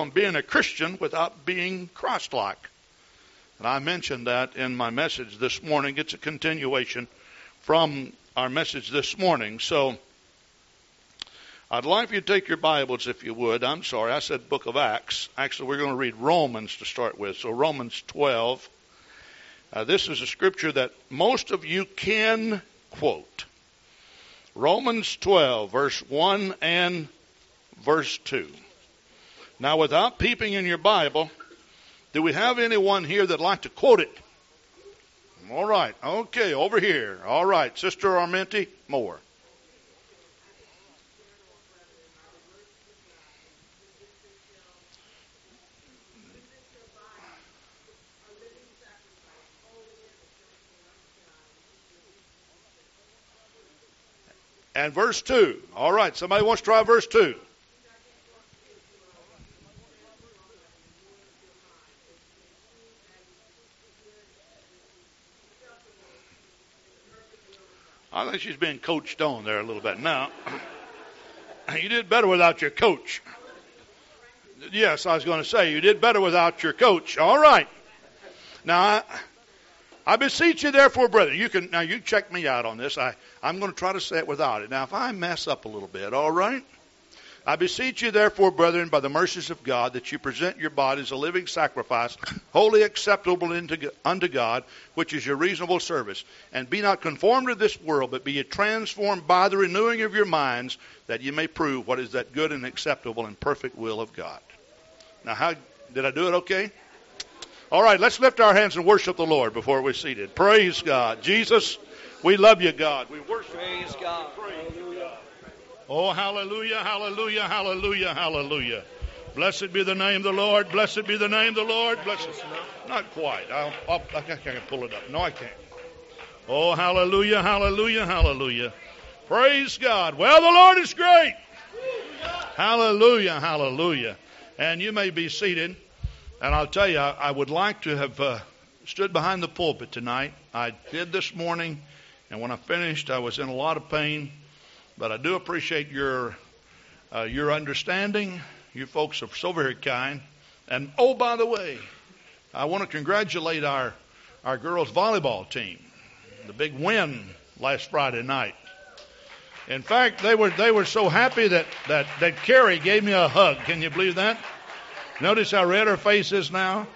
from being a Christian without being Christ like. And I mentioned that in my message this morning. It's a continuation from our message this morning. So I'd like you to take your Bibles if you would. I'm sorry, I said book of Acts. Actually, we're going to read Romans to start with. So Romans 12. Uh, this is a scripture that most of you can quote. Romans 12, verse 1 and verse 2. Now, without peeping in your Bible, do we have anyone here that'd like to quote it? All right. Okay, over here. All right. Sister Armenti, more. And verse 2. All right, somebody wants to try verse 2. Think she's being coached on there a little bit. Now, you did better without your coach. Yes, I was going to say, you did better without your coach. All right. Now, I, I beseech you, therefore, brethren, you can now you check me out on this. I I'm going to try to say it without it. Now, if I mess up a little bit, all right. I beseech you, therefore, brethren, by the mercies of God, that you present your bodies a living sacrifice, wholly acceptable unto God, which is your reasonable service. And be not conformed to this world, but be ye transformed by the renewing of your minds, that you may prove what is that good and acceptable and perfect will of God. Now, how did I do it okay? All right, let's lift our hands and worship the Lord before we're seated. Praise God. Jesus, we love you, God. We worship Praise you, God. Praise God. Oh, hallelujah, hallelujah, hallelujah, hallelujah. Blessed be the name of the Lord. Blessed be the name of the Lord. Blessed. Not quite. I'll, I'll, I can't pull it up. No, I can't. Oh, hallelujah, hallelujah, hallelujah. Praise God. Well, the Lord is great. Hallelujah, hallelujah. And you may be seated. And I'll tell you, I, I would like to have uh, stood behind the pulpit tonight. I did this morning, and when I finished, I was in a lot of pain. But I do appreciate your uh, your understanding. You folks are so very kind. And oh, by the way, I want to congratulate our our girls volleyball team. The big win last Friday night. In fact, they were they were so happy that that that Carrie gave me a hug. Can you believe that? Notice how red her face is now?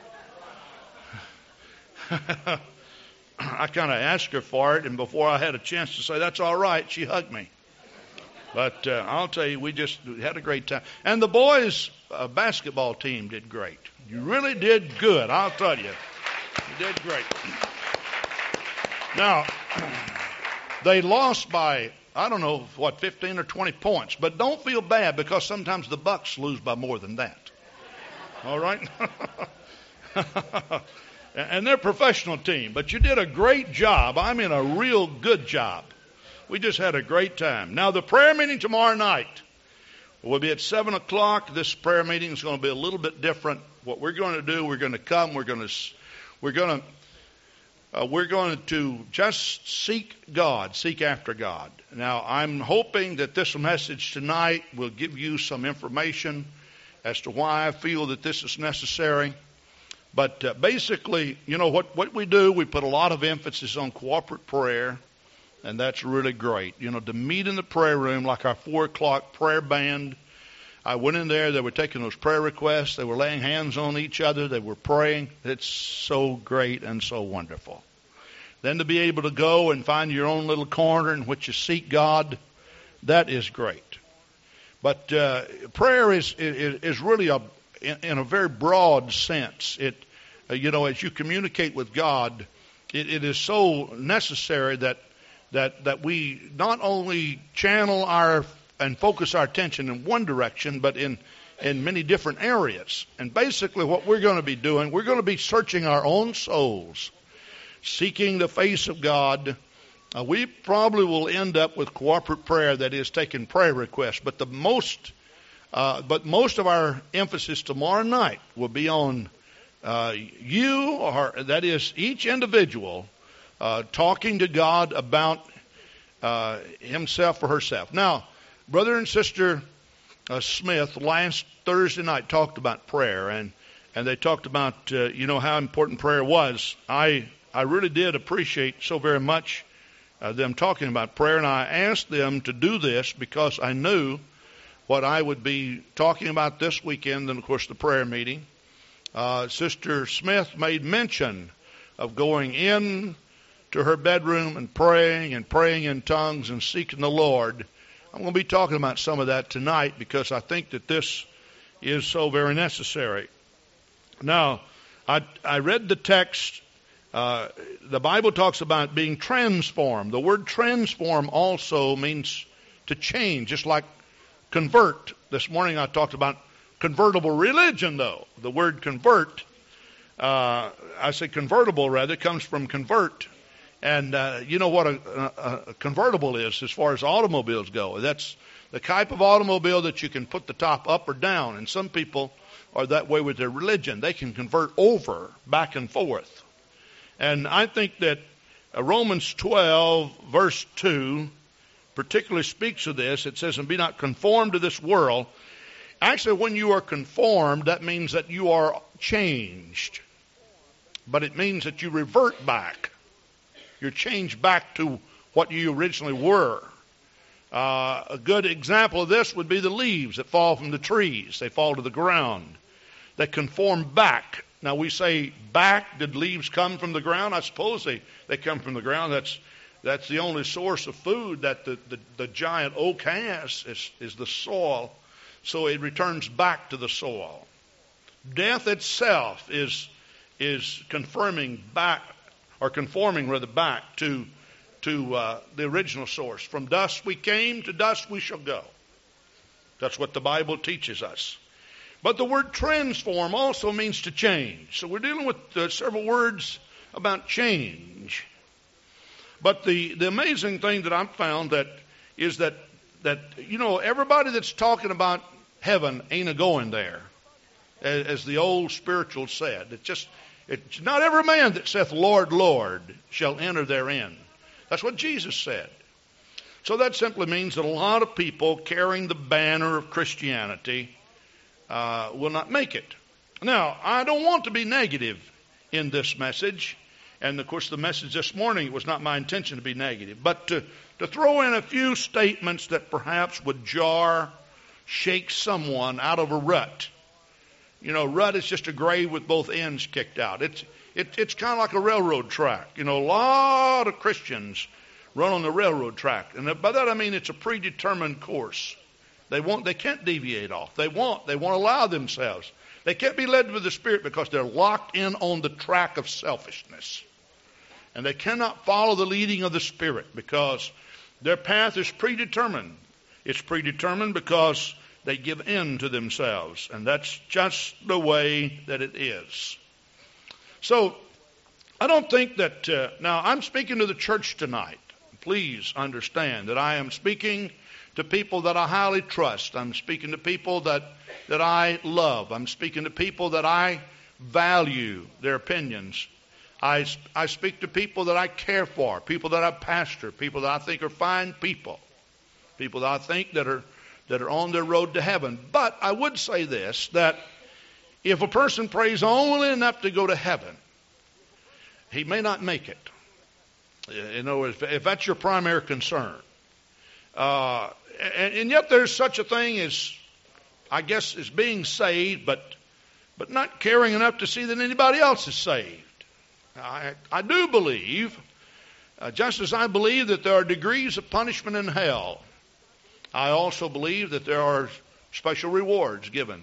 I kind of asked her for it, and before I had a chance to say, that's all right, she hugged me. But uh, I'll tell you, we just had a great time. And the boys' uh, basketball team did great. You really did good, I'll tell you. You did great. Now, they lost by, I don't know, what, 15 or 20 points. But don't feel bad because sometimes the Bucks lose by more than that. All right? and they're a professional team, but you did a great job. I mean, a real good job. We just had a great time. Now, the prayer meeting tomorrow night will be at 7 o'clock. This prayer meeting is going to be a little bit different. What we're going to do, we're going to come, we're going to, we're going to, uh, we're going to just seek God, seek after God. Now, I'm hoping that this message tonight will give you some information as to why I feel that this is necessary. But uh, basically, you know, what, what we do, we put a lot of emphasis on corporate prayer, and that's really great. You know, to meet in the prayer room like our 4 o'clock prayer band. I went in there, they were taking those prayer requests, they were laying hands on each other, they were praying. It's so great and so wonderful. Then to be able to go and find your own little corner in which you seek God, that is great. But uh, prayer is, is, is really a in, in, a very broad sense. It uh, you know as you communicate with God, it, it is so necessary that that that we not only channel our and focus our attention in one direction, but in in many different areas. And basically, what we're going to be doing, we're going to be searching our own souls, seeking the face of God uh, we probably will end up with corporate prayer that is taking prayer requests, but the most, uh, but most of our emphasis tomorrow night will be on uh, you, or that is each individual, uh, talking to God about uh, himself or herself. Now, brother and sister uh, Smith last Thursday night talked about prayer, and and they talked about uh, you know how important prayer was. I I really did appreciate so very much uh, them talking about prayer, and I asked them to do this because I knew what I would be talking about this weekend, and of course the prayer meeting. Sister Smith made mention of going in to her bedroom and praying and praying in tongues and seeking the Lord. I'm going to be talking about some of that tonight because I think that this is so very necessary. Now, I, I read the text. Uh, the Bible talks about being transformed. The word transform also means to change, just like convert. This morning I talked about convertible religion, though. The word convert, uh, I say convertible rather, comes from convert. And uh, you know what a, a, convertible is as far as automobiles go. That's the type of automobile that you can put the top up or down. And some people are that way with their religion. They can convert over, back and forth. And I think that uh, Romans 12, verse 2, particularly speaks of this. It says, And be not conformed to this world. Actually, when you are conformed, that means that you are changed. But it means that you revert back. You're changed back to what you originally were. Uh, a good example of this would be the leaves that fall from the trees. They fall to the ground. They conform back. Now we say back. Did leaves come from the ground? I suppose they, they come from the ground. That's that's the only source of food that the, the, the giant oak has is, is the soil. So it returns back to the soil. Death itself is is confirming back or conforming rather back to to uh, the original source. From dust we came, to dust we shall go. That's what the Bible teaches us. But the word transform also means to change. So we're dealing with uh, several words about change. But the, the amazing thing that I've found that is that that you know everybody that's talking about heaven ain't a going there, as, as the old spiritual said. It's just it's not every man that saith, Lord, Lord, shall enter therein. That's what Jesus said. So that simply means that a lot of people carrying the banner of Christianity uh, will not make it. Now, I don't want to be negative in this message. And of course, the message this morning, it was not my intention to be negative, but to, to throw in a few statements that perhaps would jar, shake someone out of a rut you know, rut is just a grave with both ends kicked out. It's it, it's kind of like a railroad track. You know, a lot of Christians run on the railroad track, and by that I mean it's a predetermined course. They want they can't deviate off. They want they won't allow themselves. They can't be led with the Spirit because they're locked in on the track of selfishness. And they cannot follow the leading of the Spirit because their path is predetermined. It's predetermined because they give in to themselves. And that's just the way that it is. So, I don't think that. Uh, now, I'm speaking to the church tonight. Please understand that I am speaking to people that I highly trust. I'm speaking to people that, that I love. I'm speaking to people that I value their opinions. I, I speak to people that I care for, people that I pastor, people that I think are fine people, people that I think that are that are on their road to heaven. But I would say this that if a person prays only enough to go to heaven, he may not make it. You know, if, if that's your primary concern. Uh, and, and, yet there's such a thing as, I guess, as being saved, but, but not caring enough to see that anybody else is saved. I, I do believe, uh, just as I believe that there are degrees of punishment in hell, I also believe that there are special rewards given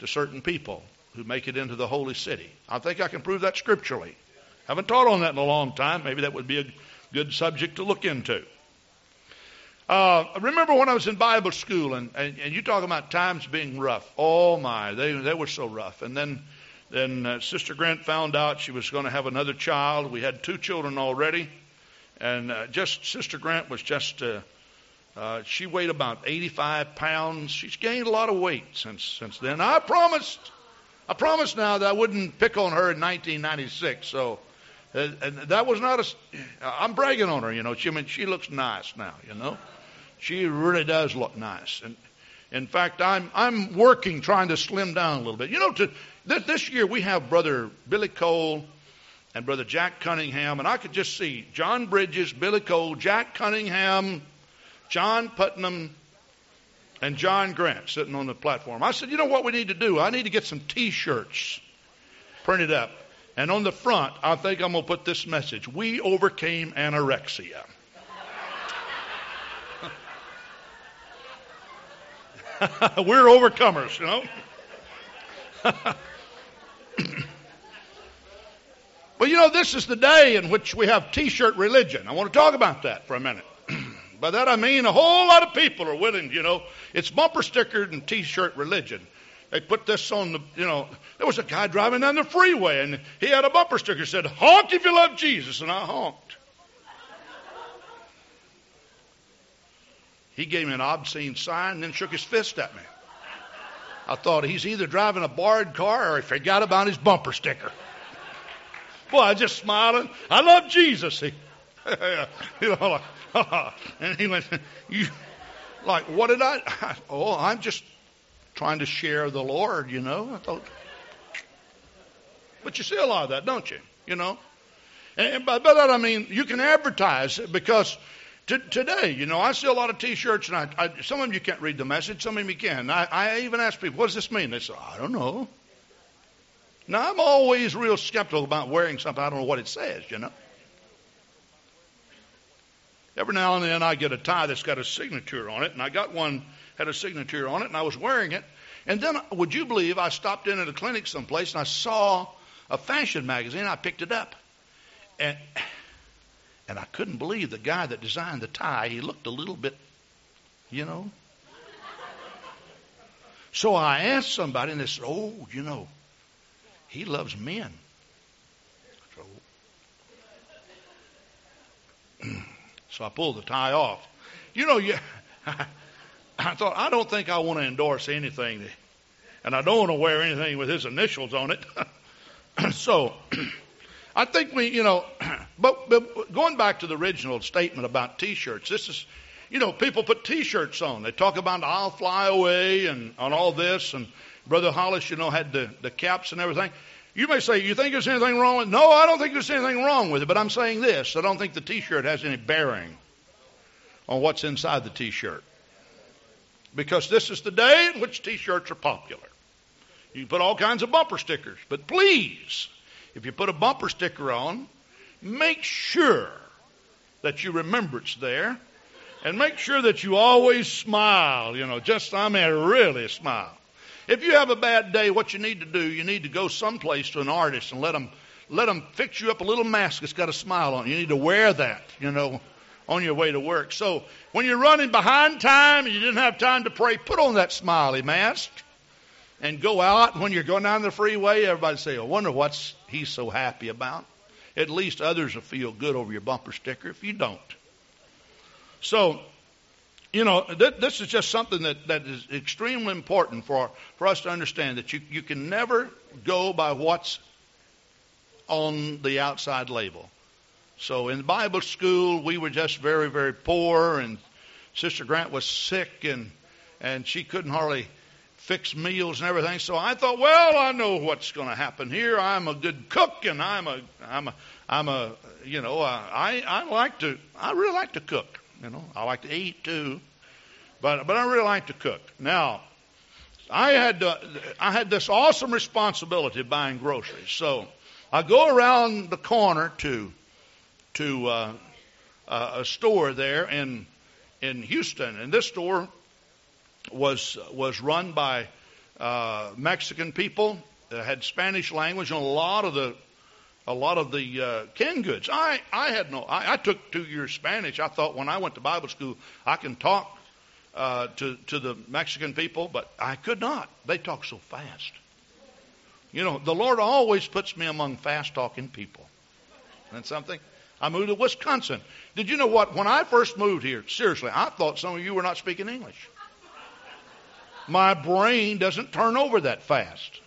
to certain people who make it into the holy city. I think I can prove that scripturally. Haven't taught on that in a long time. Maybe that would be a good subject to look into. Uh, I remember when I was in Bible school, and, and, and, you talk about times being rough. Oh my, they they were so rough. And then then uh, Sister Grant found out she was going to have another child. We had two children already, and uh, just Sister Grant was just uh, uh, she weighed about 85 pounds. She's gained a lot of weight since since then. I promised, I promised now that I wouldn't pick on her in 1996. So, uh, and that was not a. I'm bragging on her, you know. She I mean she looks nice now, you know. She really does look nice, and In fact, I'm I'm working trying to slim down a little bit. You know, to, this, this year we have Brother Billy Cole and Brother Jack Cunningham, and I could just see John Bridges, Billy Cole, Jack Cunningham, John Putnam, and John Grant sitting on the platform. I said, you know what we need to do? I need to get some T-shirts printed up. And on the front, I think I'm going to put this message. We overcame anorexia. We're overcomers, you know. well, you know, this is the day in which we have t shirt religion. I want to talk about that for a minute. By that I mean a whole lot of people are willing, you know, it's bumper stickered and t shirt religion. They put this on the, you know, there was a guy driving down the freeway and he had a bumper sticker that said, honk if you love Jesus. And I honked. He gave me an obscene sign and then shook his fist at me. I thought he's either driving a borrowed car or he forgot about his bumper sticker. Boy, I just smiling. I love Jesus. He, and he went, you, like, what did I? Oh, I'm just trying to share the Lord, you know. I thought, but you see a lot of that, don't you? You know. And by that I mean you can advertise because T- today, you know, I see a lot of T-shirts, and I, I, some of you can't read the message, some of you can. I, I even ask people, "What does this mean?" They say, "I don't know." Now, I'm always real skeptical about wearing something I don't know what it says. You know. Every now and then, I get a tie that's got a signature on it, and I got one had a signature on it, and I was wearing it. And then, would you believe, I stopped in at a clinic someplace, and I saw a fashion magazine. I picked it up, and and I couldn't believe the guy that designed the tie, he looked a little bit, you know. So I asked somebody, and they said, Oh, you know, he loves men. So, so I pulled the tie off. You know, you, I thought, I don't think I want to endorse anything, and I don't want to wear anything with his initials on it. so I think we, you know, but, but going back to the original statement about T-shirts, this is, you know, people put T-shirts on. They talk about "I'll fly away" and on all this, and Brother Hollis, you know, had the the caps and everything. You may say, you think there's anything wrong with? it? No, I don't think there's anything wrong with it. But I'm saying this: I don't think the T-shirt has any bearing on what's inside the T-shirt, because this is the day in which T-shirts are popular. You put all kinds of bumper stickers, but please if you put a bumper sticker on, make sure that you remember it's there. And make sure that you always smile, you know, just, I mean, really smile. If you have a bad day, what you need to do, you need to go someplace to an artist and let them, let them fix you up a little mask that's got a smile on it. You need to wear that, you know, on your way to work. So when you're running behind time and you didn't have time to pray, put on that smiley mask and go out. When you're going down the freeway, everybody say, I wonder what's he's so happy about. At least others will feel good over your bumper sticker if you don't. So, you know, th- this is just something that, that is extremely important for, for us to understand that you, you can never go by what's on the outside label. So in Bible school, we were just very, very poor, and Sister Grant was sick, and and she couldn't hardly fix meals and everything. So I thought, well, I know what's going to happen here. I'm a good cook, and I'm a, I'm a, I'm a, you know, I, I like to, I really like to cook. You know, I like to eat too, but, but I really like to cook. Now, I had, uh, I had this awesome responsibility of buying groceries. So I go around the corner to, to uh, uh, a store there in, in Houston, and this store was was run by uh, Mexican people that had Spanish language and a lot of the a lot of the uh, canned goods. I I had no. I, I took two years Spanish. I thought when I went to Bible school I can talk uh, to to the Mexican people, but I could not. They talk so fast. You know, the Lord always puts me among fast talking people. And something. I moved to Wisconsin. Did you know what? When I first moved here, seriously, I thought some of you were not speaking English my brain doesn't turn over that fast.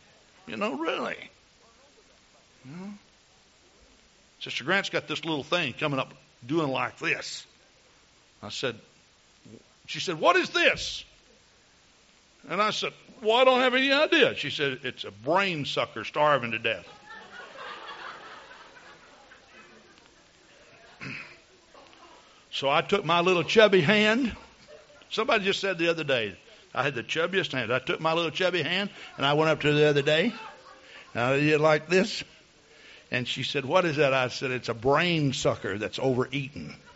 You know, really. You know? Sister Grant's got this little thing coming up doing like this. I said, she said, What is this? And I said, Well, I don't have any idea. She said, It's a brain sucker starving to death. so I took my little chubby hand. Somebody just said the other day, I had the chubbiest hand. I took my little chubby hand and I went up to the other day. And I did like this. And she said, What is that? I said, It's a brain sucker that's overeaten.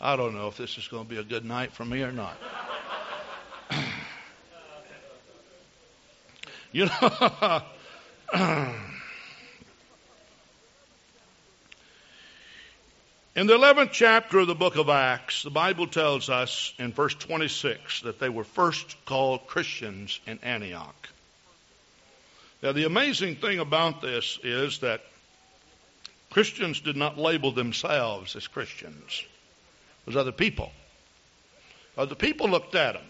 I don't know if this is going to be a good night for me or not. you know, in the 11th chapter of the book of Acts, the Bible tells us in verse 26 that they were first called Christians in Antioch. Now, the amazing thing about this is that Christians did not label themselves as Christians. It was other people. Other people looked at them.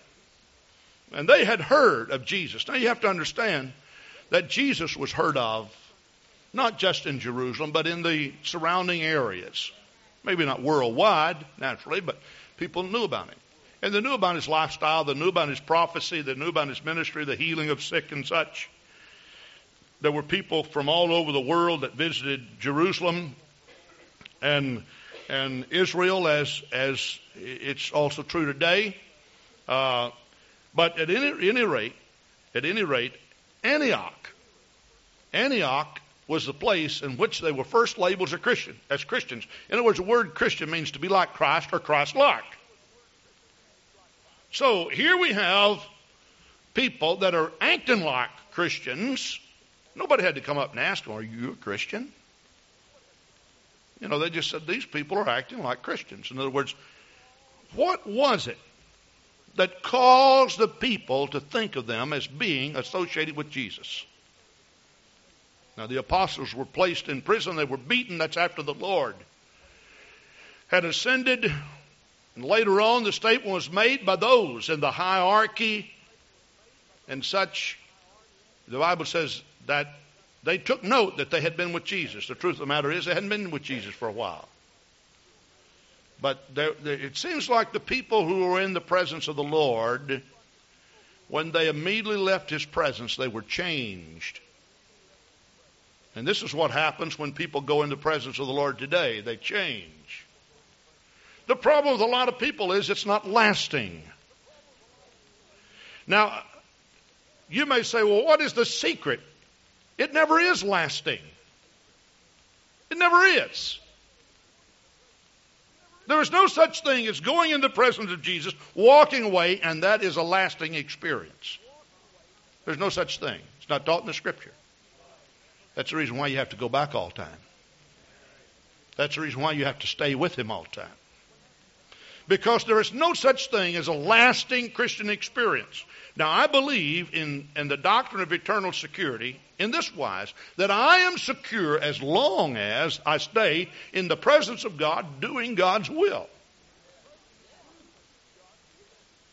And they had heard of Jesus. Now you have to understand that Jesus was heard of not just in Jerusalem, but in the surrounding areas. Maybe not worldwide, naturally, but people knew about him. And they knew about his lifestyle, they knew about his prophecy, they knew about his ministry, the healing of sick and such. There were people from all over the world that visited Jerusalem and and Israel, as as it's also true today. Uh, but at any, any rate, at any rate, Antioch, Antioch was the place in which they were first labeled as Christian, as Christians. In other words, the word Christian means to be like Christ or Christ-like. So here we have people that are acting like Christians, Nobody had to come up and ask them, Are you a Christian? You know, they just said, These people are acting like Christians. In other words, what was it that caused the people to think of them as being associated with Jesus? Now, the apostles were placed in prison, they were beaten. That's after the Lord had ascended. And later on, the statement was made by those in the hierarchy and such. The Bible says that they took note that they had been with Jesus. The truth of the matter is, they hadn't been with Jesus for a while. But there, there, it seems like the people who were in the presence of the Lord, when they immediately left His presence, they were changed. And this is what happens when people go in the presence of the Lord today. They change. The problem with a lot of people is it's not lasting. Now, you may say, well, what is the secret it never is lasting. It never is. There is no such thing as going in the presence of Jesus, walking away, and that is a lasting experience. There's no such thing. It's not taught in the Scripture. That's the reason why you have to go back all the time. That's the reason why you have to stay with Him all the time. Because there is no such thing as a lasting Christian experience. Now, I believe in, in the doctrine of eternal security in this wise that I am secure as long as I stay in the presence of God doing God's will.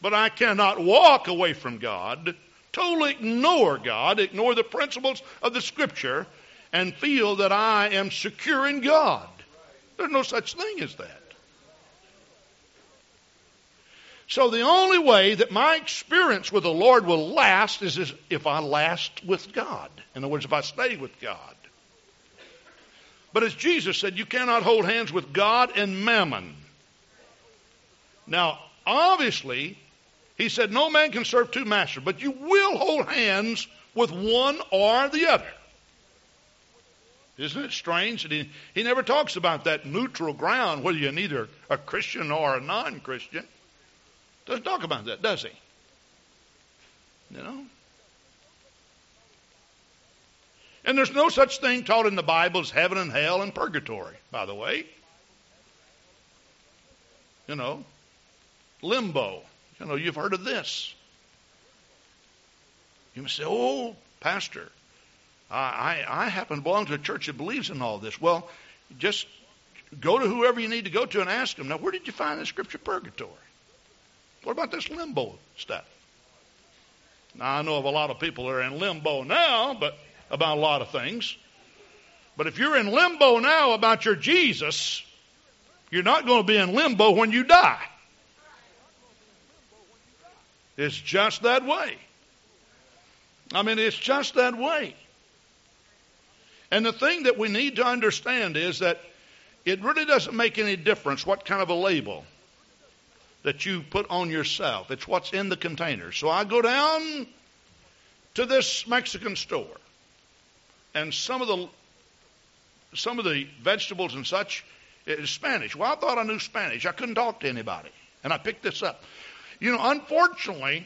But I cannot walk away from God, totally ignore God, ignore the principles of the Scripture, and feel that I am secure in God. There's no such thing as that. So the only way that my experience with the Lord will last is if I last with God. In other words, if I stay with God. But as Jesus said, you cannot hold hands with God and mammon. Now, obviously, he said no man can serve two masters, but you will hold hands with one or the other. Isn't it strange that he, he never talks about that neutral ground, whether you're neither a Christian or a non Christian? Doesn't talk about that, does he? You know? And there's no such thing taught in the Bible as heaven and hell and purgatory, by the way. You know, limbo. You know, you've heard of this. You may say, oh, Pastor, I, I, I happen to belong to a church that believes in all this. Well, just go to whoever you need to go to and ask them, now, where did you find the scripture purgatory? What about this limbo stuff? Now, I know of a lot of people that are in limbo now, but about a lot of things. But if you're in limbo now about your Jesus, you're not going to be in limbo when you die. It's just that way. I mean, it's just that way. And the thing that we need to understand is that it really doesn't make any difference what kind of a label that you put on yourself. It's what's in the container. So I go down to this Mexican store, and some of the some of the vegetables and such is Spanish. Well, I thought I knew Spanish. I couldn't talk to anybody, and I picked this up. You know, unfortunately,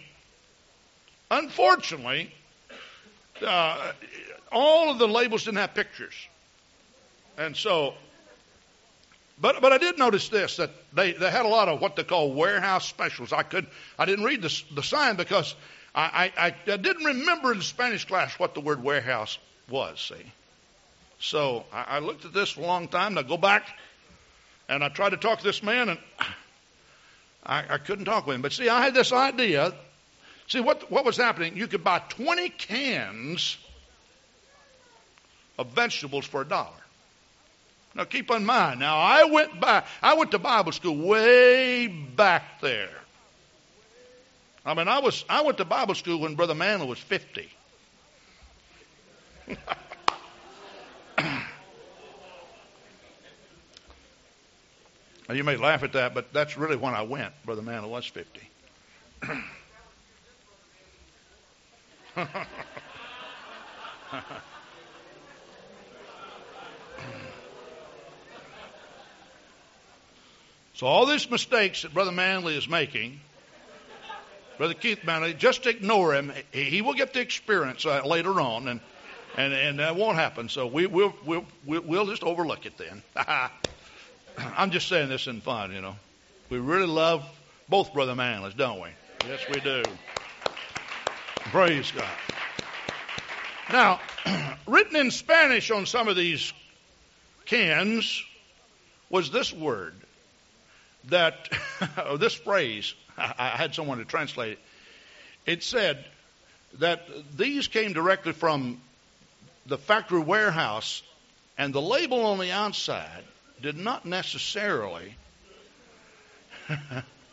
unfortunately, uh, all of the labels didn't have pictures. And so, but but I did notice this that they, they had a lot of what they call warehouse specials. I could I didn't read the the sign because I, I, I didn't remember in Spanish class what the word warehouse was. See, so I, I looked at this for a long time. And I go back and I tried to talk to this man and I, I couldn't talk with him. But see, I had this idea. See what what was happening? You could buy 20 cans of vegetables for a dollar. Now keep in mind, now I went by I went to Bible school way back there. I mean I was I went to Bible school when Brother Manley was fifty. now you may laugh at that, but that's really when I went. Brother Manley was fifty. So all these mistakes that Brother Manley is making, Brother Keith Manley, just ignore him. He, he will get the experience uh, later on, and and and that won't happen. So we we'll we'll we'll just overlook it then. I'm just saying this in fun, you know. We really love both Brother Manleys, don't we? Yes, we do. Praise God. Now, written in Spanish on some of these cans was this word that this phrase, I, I had someone to translate it. It said that these came directly from the factory warehouse, and the label on the outside did not necessarily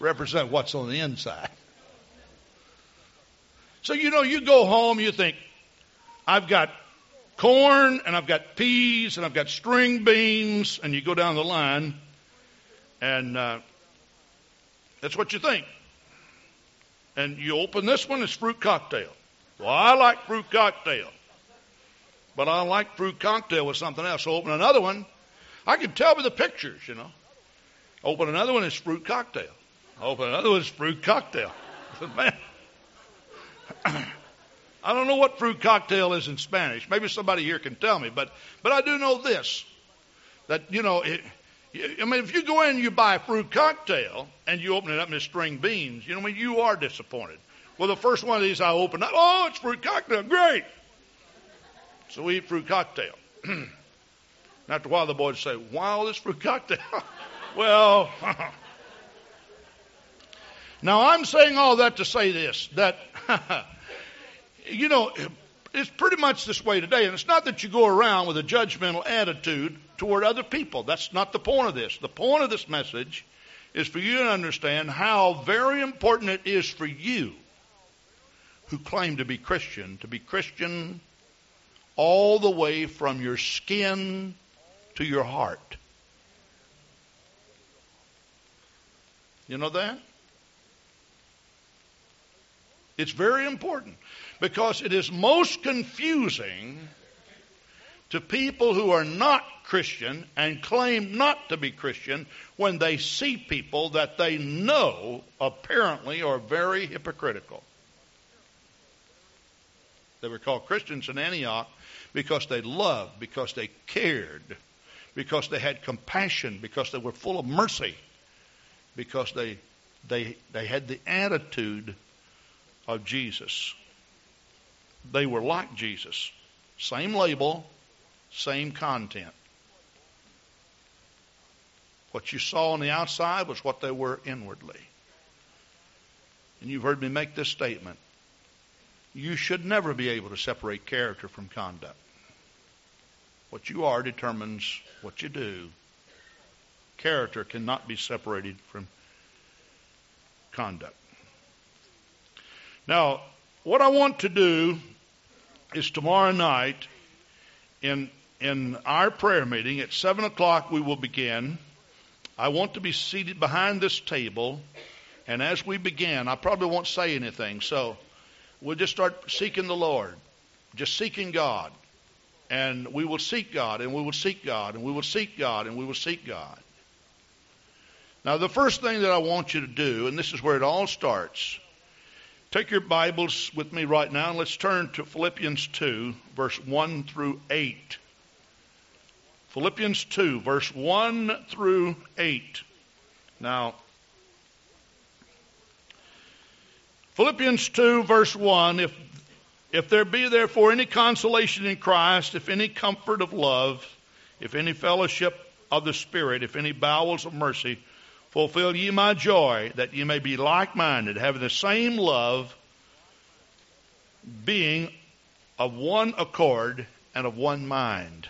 represent what's on the inside. So, you know, you go home, you think, I've got corn, and I've got peas, and I've got string beans, and you go down the line, and uh, that's what you think. And you open this one, it's fruit cocktail. Well, I like fruit cocktail. But I like fruit cocktail with something else. So open another one. I can tell by the pictures, you know. Open another one, it's fruit cocktail. Open another one, it's fruit cocktail. I said, man, I don't know what fruit cocktail is in Spanish. Maybe somebody here can tell me, but but I do know this that you know it, I mean, if you go in and you buy a fruit cocktail and you open it up and it's string beans, you know, I mean, you are disappointed. Well, the first one of these I opened up, oh, it's fruit cocktail, great. So we eat fruit cocktail. and after a while, the boys say, wow, this fruit cocktail. well, now I'm saying all that to say this that, you know, it's pretty much this way today. And it's not that you go around with a judgmental attitude toward other people. That's not the point of this. The point of this message is for you to understand how very important it is for you who claim to be Christian to be Christian all the way from your skin to your heart. You know that? It's very important because it is most confusing to people who are not Christian and claim not to be Christian when they see people that they know apparently are very hypocritical. They were called Christians in Antioch because they loved, because they cared, because they had compassion, because they were full of mercy, because they, they, they had the attitude of Jesus. They were like Jesus. Same label, same content. What you saw on the outside was what they were inwardly. And you've heard me make this statement. You should never be able to separate character from conduct. What you are determines what you do. Character cannot be separated from conduct. Now, what I want to do is tomorrow night in in our prayer meeting at seven o'clock we will begin. I want to be seated behind this table, and as we begin, I probably won't say anything, so we'll just start seeking the Lord, just seeking God, and we will seek God, and we will seek God, and we will seek God, and we will seek God. Now, the first thing that I want you to do, and this is where it all starts, take your Bibles with me right now, and let's turn to Philippians 2, verse 1 through 8. Philippians 2, verse 1 through 8. Now, Philippians 2, verse 1 if, if there be therefore any consolation in Christ, if any comfort of love, if any fellowship of the Spirit, if any bowels of mercy, fulfill ye my joy, that ye may be like minded, having the same love, being of one accord and of one mind.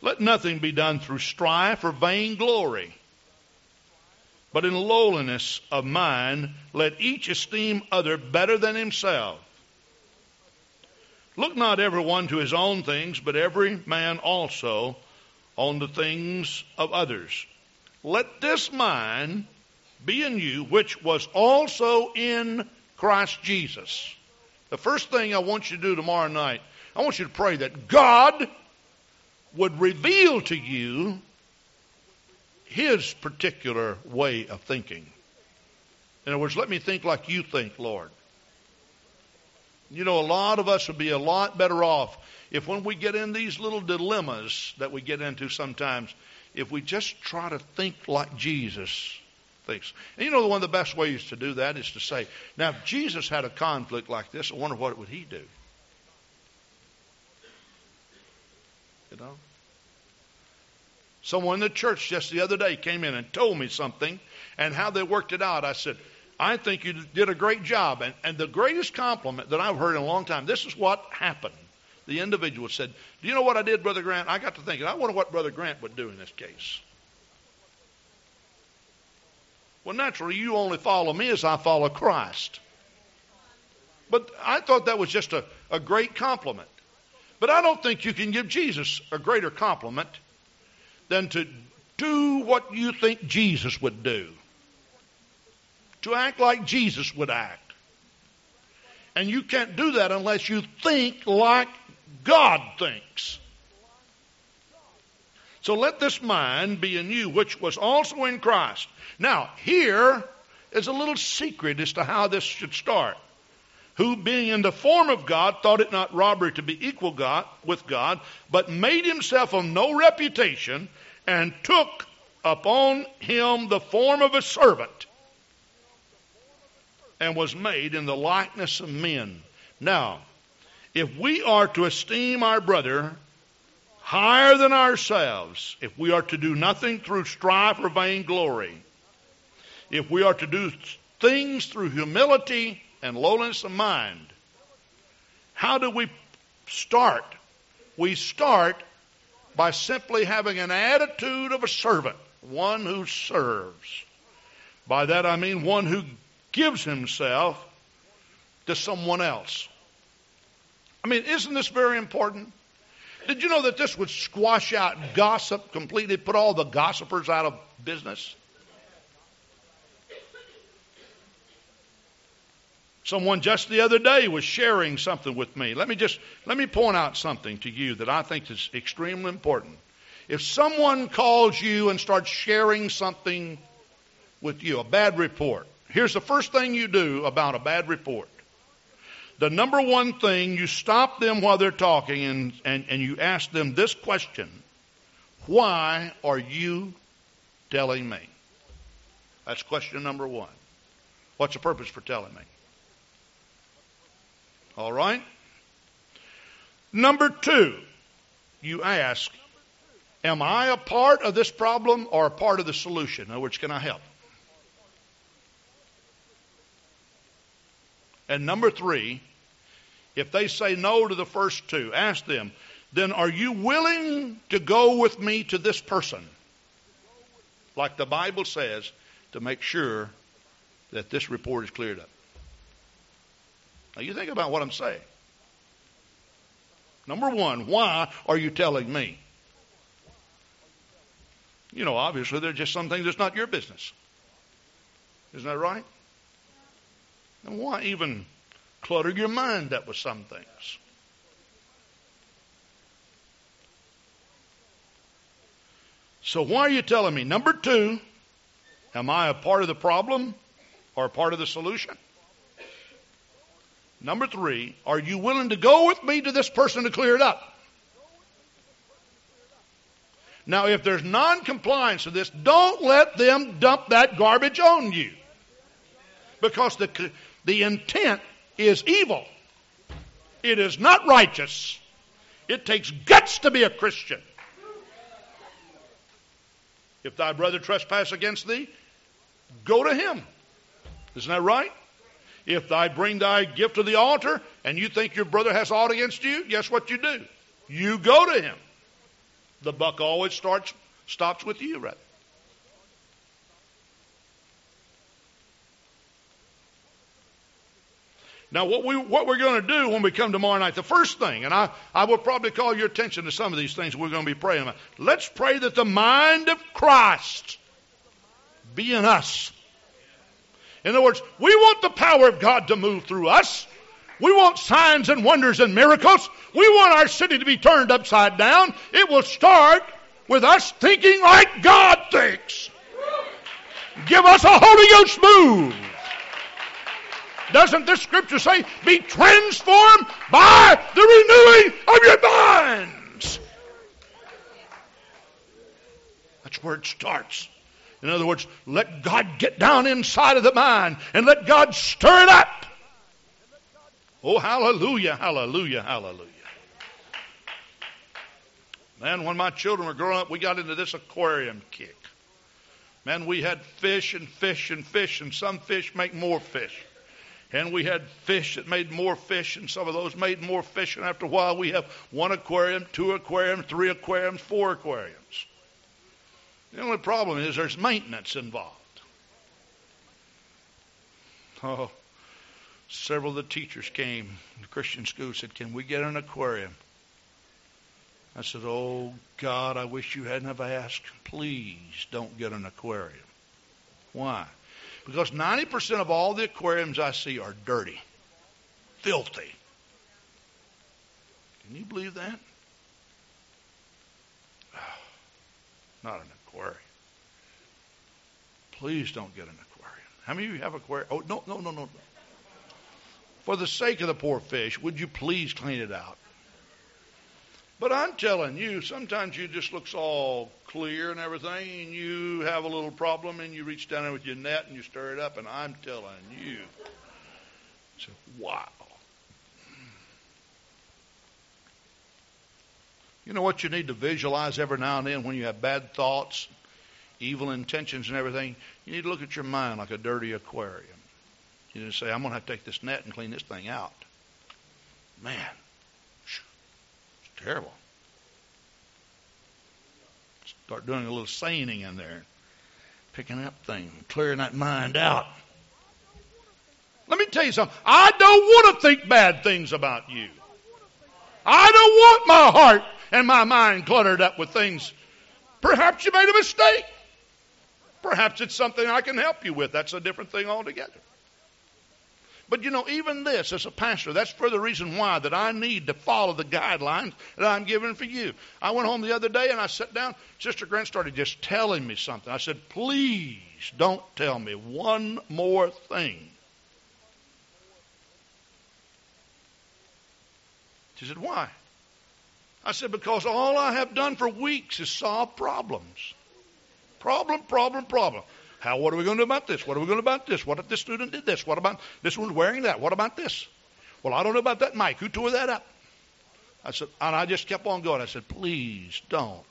Let nothing be done through strife or vainglory, but in lowliness of mind, let each esteem other better than himself. Look not every one to his own things, but every man also on the things of others. Let this mind be in you, which was also in Christ Jesus. The first thing I want you to do tomorrow night, I want you to pray that God would reveal to you his particular way of thinking. In other words, let me think like you think, Lord. You know, a lot of us would be a lot better off if when we get in these little dilemmas that we get into sometimes, if we just try to think like Jesus thinks. And you know, one of the best ways to do that is to say, now, if Jesus had a conflict like this, I wonder what would he do? You know? Someone in the church just the other day came in and told me something and how they worked it out. I said, I think you did a great job. And, and the greatest compliment that I've heard in a long time, this is what happened. The individual said, Do you know what I did, Brother Grant? I got to thinking, I wonder what Brother Grant would do in this case. Well, naturally, you only follow me as I follow Christ. But I thought that was just a, a great compliment. But I don't think you can give Jesus a greater compliment than to do what you think Jesus would do. To act like Jesus would act. And you can't do that unless you think like God thinks. So let this mind be in you, which was also in Christ. Now, here is a little secret as to how this should start who being in the form of God thought it not robbery to be equal God with God, but made himself of no reputation, and took upon him the form of a servant, and was made in the likeness of men. Now, if we are to esteem our brother higher than ourselves, if we are to do nothing through strife or vainglory, if we are to do things through humility and lowliness of mind. How do we start? We start by simply having an attitude of a servant, one who serves. By that I mean one who gives himself to someone else. I mean, isn't this very important? Did you know that this would squash out gossip completely, put all the gossipers out of business? Someone just the other day was sharing something with me. Let me just let me point out something to you that I think is extremely important. If someone calls you and starts sharing something with you, a bad report, here's the first thing you do about a bad report. The number one thing, you stop them while they're talking and, and, and you ask them this question Why are you telling me? That's question number one. What's the purpose for telling me? All right? Number two, you ask, Am I a part of this problem or a part of the solution? In other words, can I help? And number three, if they say no to the first two, ask them, then are you willing to go with me to this person? Like the Bible says, to make sure that this report is cleared up. Now you think about what I'm saying. Number one, why are you telling me? You know, obviously, there's just some things that's not your business. Isn't that right? And why even clutter your mind up with some things? So why are you telling me? Number two, am I a part of the problem or a part of the solution? Number three, are you willing to go with me to this person to clear it up? Now, if there's non-compliance to this, don't let them dump that garbage on you. Because the, the intent is evil. It is not righteous. It takes guts to be a Christian. If thy brother trespass against thee, go to him. Isn't that right? If thy bring thy gift to the altar and you think your brother has aught against you, guess what you do? You go to him. The buck always starts stops with you, rather. Now, what, we, what we're going to do when we come tomorrow night, the first thing, and I, I will probably call your attention to some of these things we're going to be praying about. Let's pray that the mind of Christ be in us. In other words, we want the power of God to move through us. We want signs and wonders and miracles. We want our city to be turned upside down. It will start with us thinking like God thinks. Give us a Holy Ghost move. Doesn't this scripture say, be transformed by the renewing of your minds? That's where it starts. In other words, let God get down inside of the mind and let God stir it up. Oh, hallelujah, hallelujah, hallelujah. Man, when my children were growing up, we got into this aquarium kick. Man, we had fish and fish and fish, and some fish make more fish. And we had fish that made more fish, and some of those made more fish. And after a while, we have one aquarium, two aquariums, three aquariums, four aquariums. The only problem is there's maintenance involved. Oh, several of the teachers came the Christian school said, Can we get an aquarium? I said, Oh, God, I wish you hadn't have asked. Please don't get an aquarium. Why? Because 90% of all the aquariums I see are dirty, filthy. Can you believe that? Not an aquarium. Please don't get an aquarium. How many of you have aquarium? Oh, no, no, no, no. For the sake of the poor fish, would you please clean it out? But I'm telling you, sometimes you just looks all clear and everything, and you have a little problem, and you reach down there with your net and you stir it up, and I'm telling you, it's wow. You know what you need to visualize every now and then when you have bad thoughts, evil intentions, and everything? You need to look at your mind like a dirty aquarium. You need to say, I'm going to have to take this net and clean this thing out. Man, terrible. Start doing a little seining in there, picking up things, clearing that mind out. Let me tell you something. I don't want to think bad things about you. I don't want my heart and my mind cluttered up with things. Perhaps you made a mistake. Perhaps it's something I can help you with. That's a different thing altogether. But you know, even this, as a pastor, that's for the reason why that I need to follow the guidelines that I'm giving for you. I went home the other day and I sat down. Sister Grant started just telling me something. I said, please don't tell me one more thing. She said, why? I said, because all I have done for weeks is solve problems. Problem, problem, problem. How, what are we going to do about this? What are we going to do about this? What if this student did this? What about this one's wearing that? What about this? Well, I don't know about that Mike. Who tore that up? I said, and I just kept on going. I said, please don't.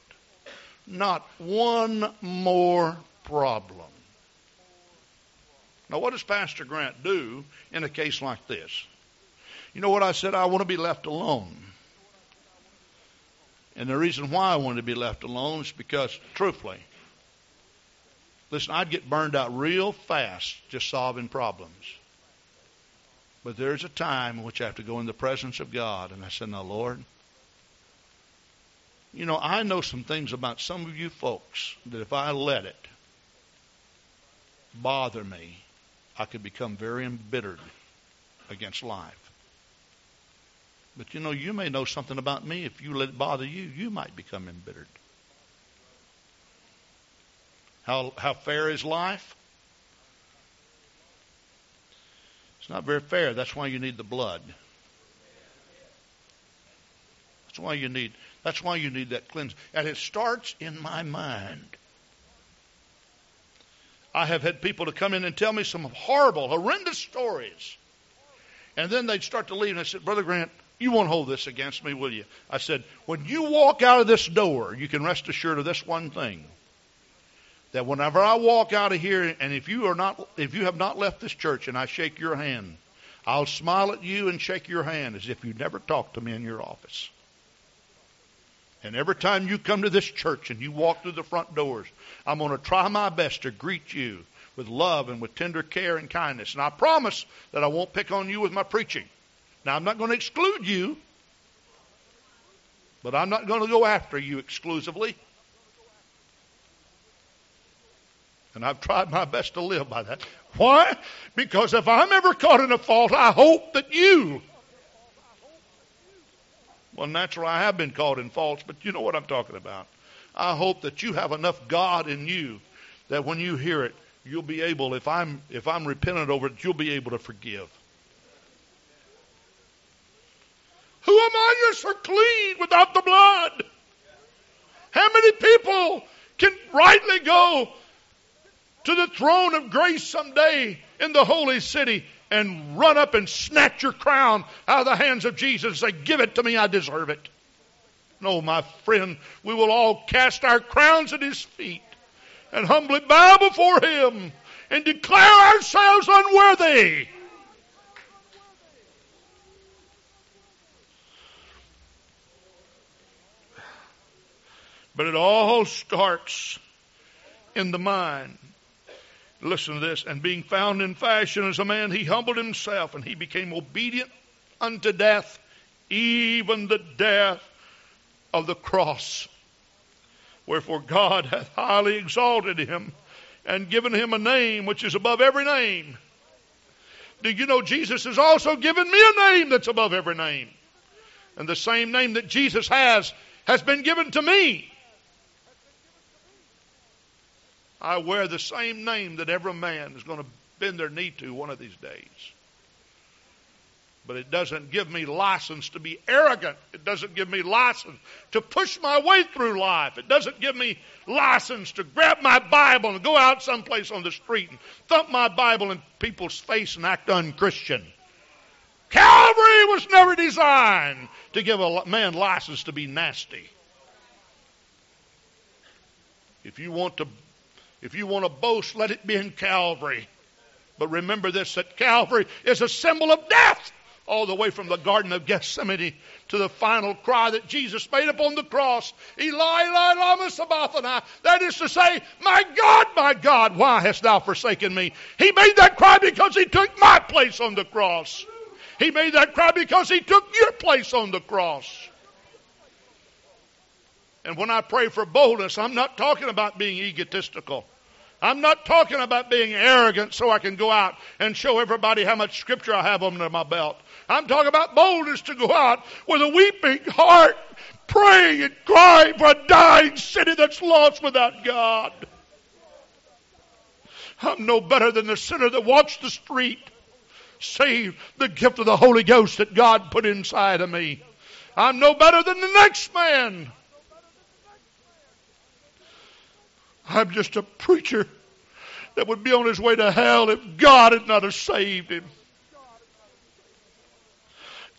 Not one more problem. Now, what does Pastor Grant do in a case like this? You know what I said? I want to be left alone. And the reason why I wanted to be left alone is because, truthfully, listen, I'd get burned out real fast just solving problems. But there's a time in which I have to go in the presence of God. And I said, Now, Lord, you know, I know some things about some of you folks that if I let it bother me, I could become very embittered against life. But you know, you may know something about me. If you let it bother you, you might become embittered. How, how fair is life? It's not very fair. That's why you need the blood. That's why you need that's why you need that cleanse. And it starts in my mind. I have had people to come in and tell me some horrible, horrendous stories. And then they'd start to leave, and I said, Brother Grant, you won't hold this against me, will you? I said, when you walk out of this door, you can rest assured of this one thing. That whenever I walk out of here, and if you are not, if you have not left this church and I shake your hand, I'll smile at you and shake your hand as if you never talked to me in your office. And every time you come to this church and you walk through the front doors, I'm going to try my best to greet you with love and with tender care and kindness. And I promise that I won't pick on you with my preaching. Now, I'm not going to exclude you, but I'm not going to go after you exclusively. And I've tried my best to live by that. Why? Because if I'm ever caught in a fault, I hope that you well, naturally, I have been caught in faults, but you know what I'm talking about. I hope that you have enough God in you that when you hear it, you'll be able, if I'm if I'm repentant over it, you'll be able to forgive. Who am I? You're so clean without the blood. How many people can rightly go to the throne of grace someday in the holy city and run up and snatch your crown out of the hands of Jesus and say, Give it to me, I deserve it. No, oh, my friend, we will all cast our crowns at his feet and humbly bow before him and declare ourselves unworthy. But it all starts in the mind. Listen to this. And being found in fashion as a man, he humbled himself and he became obedient unto death, even the death of the cross. Wherefore God hath highly exalted him and given him a name which is above every name. Do you know Jesus has also given me a name that's above every name? And the same name that Jesus has has been given to me. I wear the same name that every man is going to bend their knee to one of these days. But it doesn't give me license to be arrogant. It doesn't give me license to push my way through life. It doesn't give me license to grab my Bible and go out someplace on the street and thump my Bible in people's face and act unchristian. Calvary was never designed to give a man license to be nasty. If you want to if you want to boast, let it be in Calvary. But remember this that Calvary is a symbol of death, all the way from the Garden of Gethsemane to the final cry that Jesus made upon the cross Eli, Eli, Lama Sabachthani. That is to say, My God, my God, why hast thou forsaken me? He made that cry because he took my place on the cross. He made that cry because he took your place on the cross. And when I pray for boldness, I'm not talking about being egotistical. I'm not talking about being arrogant so I can go out and show everybody how much scripture I have under my belt. I'm talking about boldness to go out with a weeping heart, praying and crying for a dying city that's lost without God. I'm no better than the sinner that walks the street, save the gift of the Holy Ghost that God put inside of me. I'm no better than the next man I'm just a preacher that would be on his way to hell if God had not have saved him.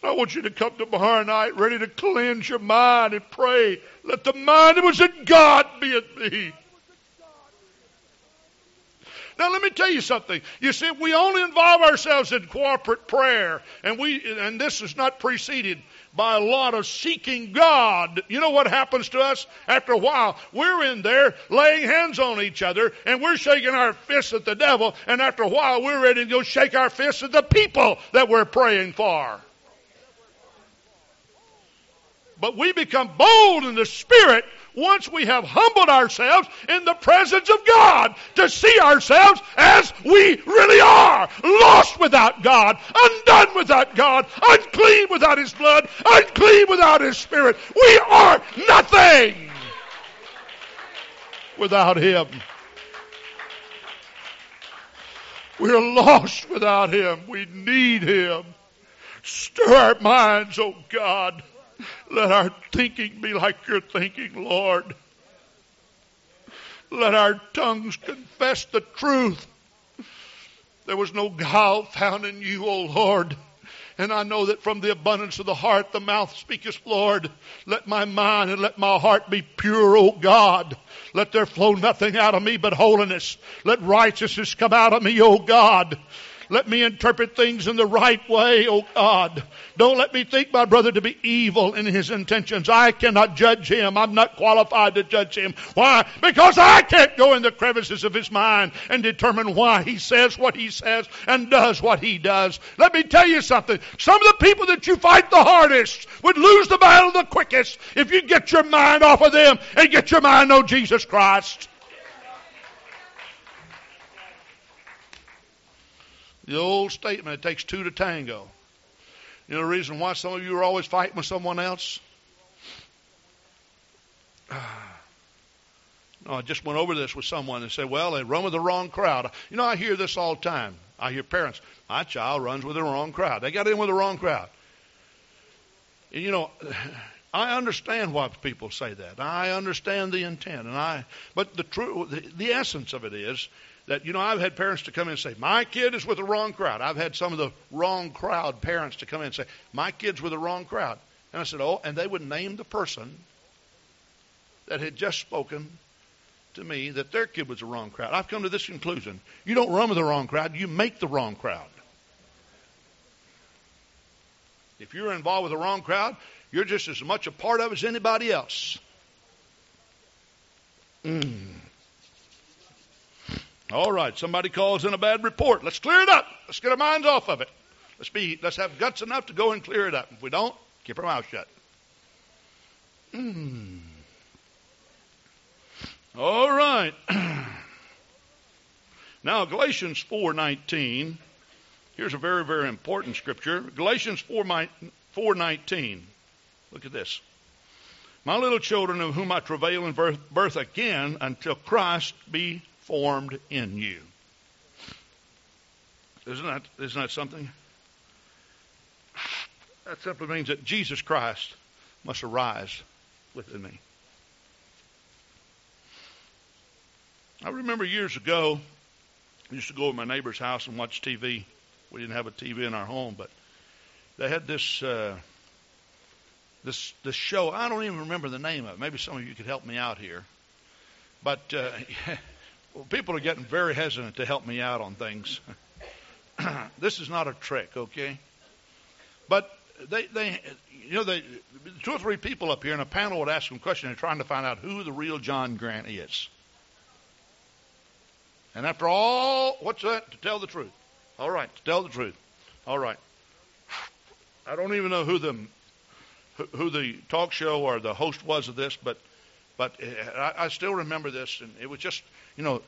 I want you to come tomorrow night ready to cleanse your mind and pray. Let the mind that was in God be in me. Now let me tell you something. You see, we only involve ourselves in corporate prayer, and we and this is not preceded by a lot of seeking God. You know what happens to us? After a while, we're in there laying hands on each other, and we're shaking our fists at the devil, and after a while, we're ready to go shake our fists at the people that we're praying for. But we become bold in the Spirit once we have humbled ourselves in the presence of God to see ourselves as we really are. Lost without God, undone without God, unclean without His blood, unclean without His Spirit. We are nothing without Him. We're lost without Him. We need Him. Stir our minds, oh God. Let our thinking be like your thinking, Lord. Let our tongues confess the truth. There was no guile found in you, O Lord. And I know that from the abundance of the heart the mouth speaketh, Lord. Let my mind and let my heart be pure, O God. Let there flow nothing out of me but holiness. Let righteousness come out of me, O God. Let me interpret things in the right way, oh God. Don't let me think my brother to be evil in his intentions. I cannot judge him. I'm not qualified to judge him. Why? Because I can't go in the crevices of his mind and determine why he says what he says and does what he does. Let me tell you something. Some of the people that you fight the hardest would lose the battle the quickest if you get your mind off of them and get your mind on Jesus Christ. The old statement, it takes two to tango. You know the reason why some of you are always fighting with someone else? No, I just went over this with someone and said, well, they run with the wrong crowd. You know, I hear this all the time. I hear parents, my child runs with the wrong crowd. They got in with the wrong crowd. And, you know, I understand why people say that. I understand the intent, and I. But the true, the, the essence of it is that, you know, I've had parents to come in and say, my kid is with the wrong crowd. I've had some of the wrong crowd parents to come in and say, my kid's with the wrong crowd. And I said, oh, and they would name the person that had just spoken to me that their kid was the wrong crowd. I've come to this conclusion. You don't run with the wrong crowd, you make the wrong crowd. If you're involved with the wrong crowd, you're just as much a part of it as anybody else. Mm. All right, somebody calls in a bad report. Let's clear it up. Let's get our minds off of it. Let's be let's have guts enough to go and clear it up. If we don't, keep our mouth shut. Mm. All right. now Galatians 4:19. Here's a very very important scripture. Galatians 4 4:19. Look at this. My little children of whom I travail in birth, birth again until Christ be formed in you. Isn't that, isn't that something? That simply means that Jesus Christ must arise within me. I remember years ago, I used to go to my neighbor's house and watch TV. We didn't have a TV in our home, but they had this uh, this this show. I don't even remember the name of it. Maybe some of you could help me out here. But uh, Well, people are getting very hesitant to help me out on things. this is not a trick, okay? But they, they, you know, they, two or three people up here in a panel would ask them questions and trying to find out who the real John Grant is. And after all, what's that? To tell the truth. All right, to tell the truth. All right. I don't even know who the who the talk show or the host was of this, but but eh, I, I still remember this, and it was just you know,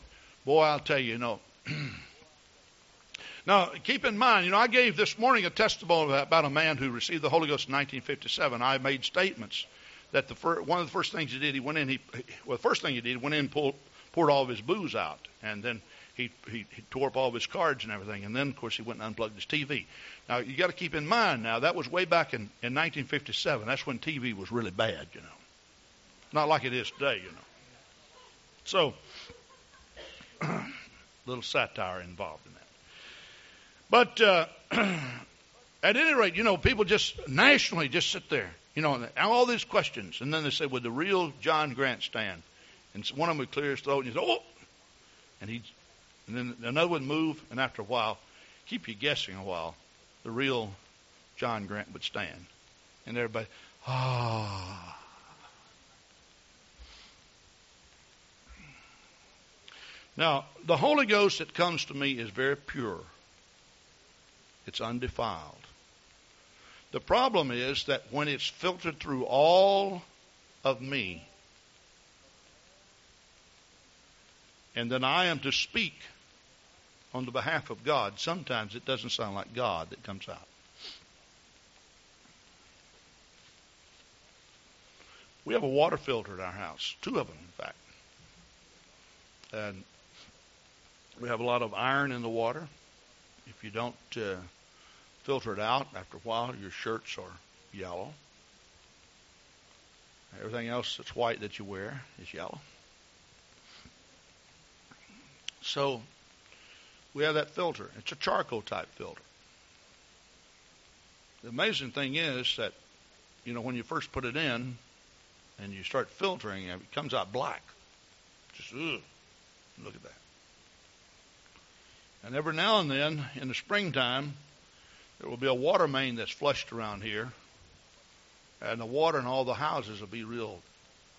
boy, I'll tell you, you know. now, keep in mind, you know, I gave this morning a testimony about a man who received the Holy Ghost in 1957. I made statements that the fir- one of the first things he did, he went in, he well, the first thing he did, he went in pulled, poured all of his booze out, and then he, he, he tore up all of his cards and everything, and then of course he went and unplugged his TV. Now you got to keep in mind now that was way back in, in 1957. That's when TV was really bad, you know, not like it is today, you know. So little satire involved in that. But uh, at any rate, you know, people just nationally just sit there, you know, and all these questions, and then they say, "Would the real John Grant stand?" And one of them would clear his throat, and he said, "Oh," and he And then another would move, and after a while, keep you guessing a while, the real John Grant would stand. And everybody, ah. Now, the Holy Ghost that comes to me is very pure. It's undefiled. The problem is that when it's filtered through all of me, and then I am to speak on the behalf of God, sometimes it doesn't sound like God that comes out. We have a water filter in our house, two of them, in fact. And we have a lot of iron in the water. If you don't uh, filter it out, after a while, your shirts are yellow. Everything else that's white that you wear is yellow. So we have that filter. It's a charcoal type filter. The amazing thing is that, you know, when you first put it in and you start filtering, it comes out black. Just, ugh. Look at that. And every now and then, in the springtime, there will be a water main that's flushed around here, and the water in all the houses will be real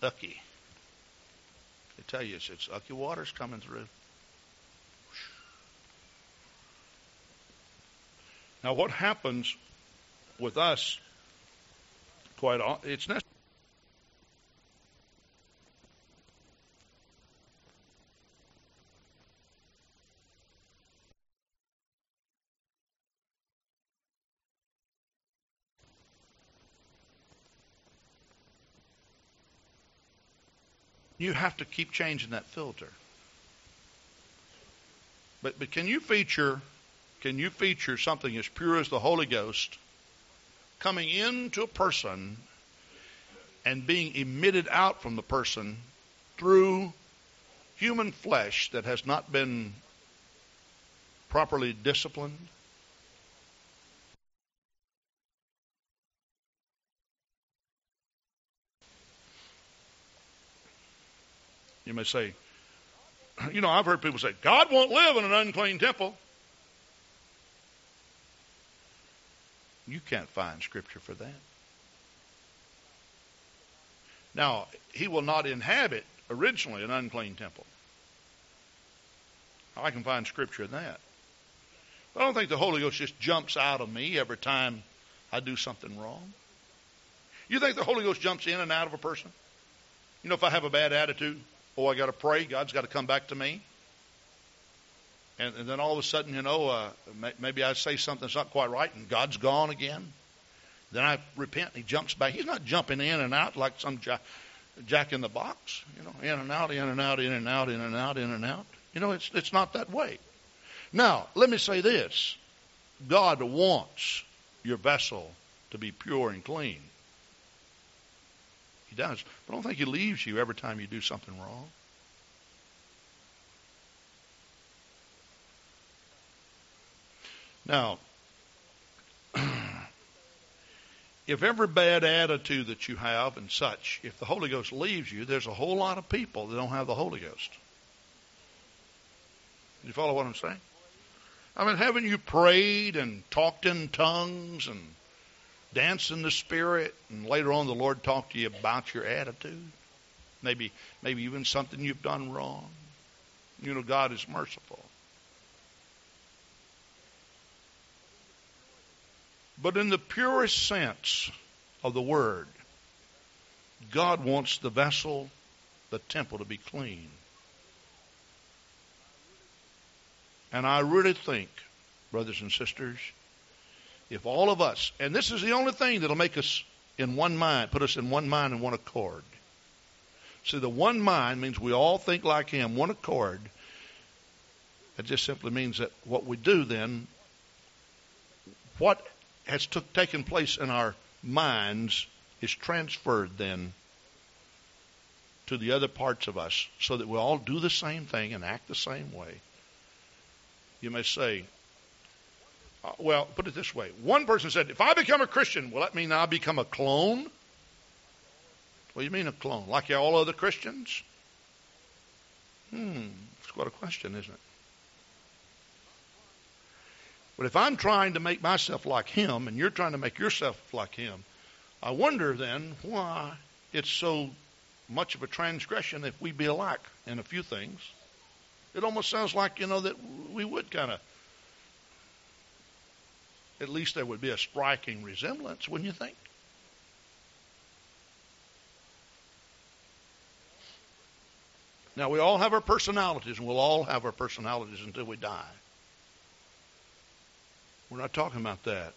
ucky. They tell you it's, it's ucky water's coming through. Now, what happens with us? Quite, often it's necessary. You have to keep changing that filter. But but can you feature can you feature something as pure as the Holy Ghost coming into a person and being emitted out from the person through human flesh that has not been properly disciplined? You may say, you know, I've heard people say, God won't live in an unclean temple. You can't find scripture for that. Now, he will not inhabit originally an unclean temple. I can find scripture in that. But I don't think the Holy Ghost just jumps out of me every time I do something wrong. You think the Holy Ghost jumps in and out of a person? You know, if I have a bad attitude, oh, I got to pray, God's got to come back to me. And, and then all of a sudden, you know, uh, maybe I say something that's not quite right, and God's gone again. Then I repent, and He jumps back. He's not jumping in and out like some jack, jack in the box, you know, in and out, in and out, in and out, in and out, in and out. You know, it's it's not that way. Now, let me say this: God wants your vessel to be pure and clean. Does. But I don't think He leaves you every time you do something wrong. Now, if every bad attitude that you have and such, if the Holy Ghost leaves you, there's a whole lot of people that don't have the Holy Ghost. You follow what I'm saying? I mean, haven't you prayed and talked in tongues and danced in the Spirit, and later on the Lord talked to you about your attitude? Maybe, maybe even something you've done wrong. You know, God is merciful. But in the purest sense of the word, God wants the vessel, the temple, to be clean. And I really think, brothers and sisters, if all of us, and this is the only thing that'll make us in one mind, put us in one mind and one accord. See, the one mind means we all think like Him, one accord. It just simply means that what we do then, what has took, taken place in our minds is transferred then to the other parts of us so that we all do the same thing and act the same way. You may say, uh, well, put it this way. One person said, if I become a Christian, will that mean I become a clone? What do you mean a clone? Like all other Christians? Hmm, that's quite a question, isn't it? But if I'm trying to make myself like him and you're trying to make yourself like him, I wonder then why it's so much of a transgression if we be alike in a few things. It almost sounds like, you know, that we would kind of, at least there would be a striking resemblance, wouldn't you think? Now, we all have our personalities, and we'll all have our personalities until we die. We're not talking about that.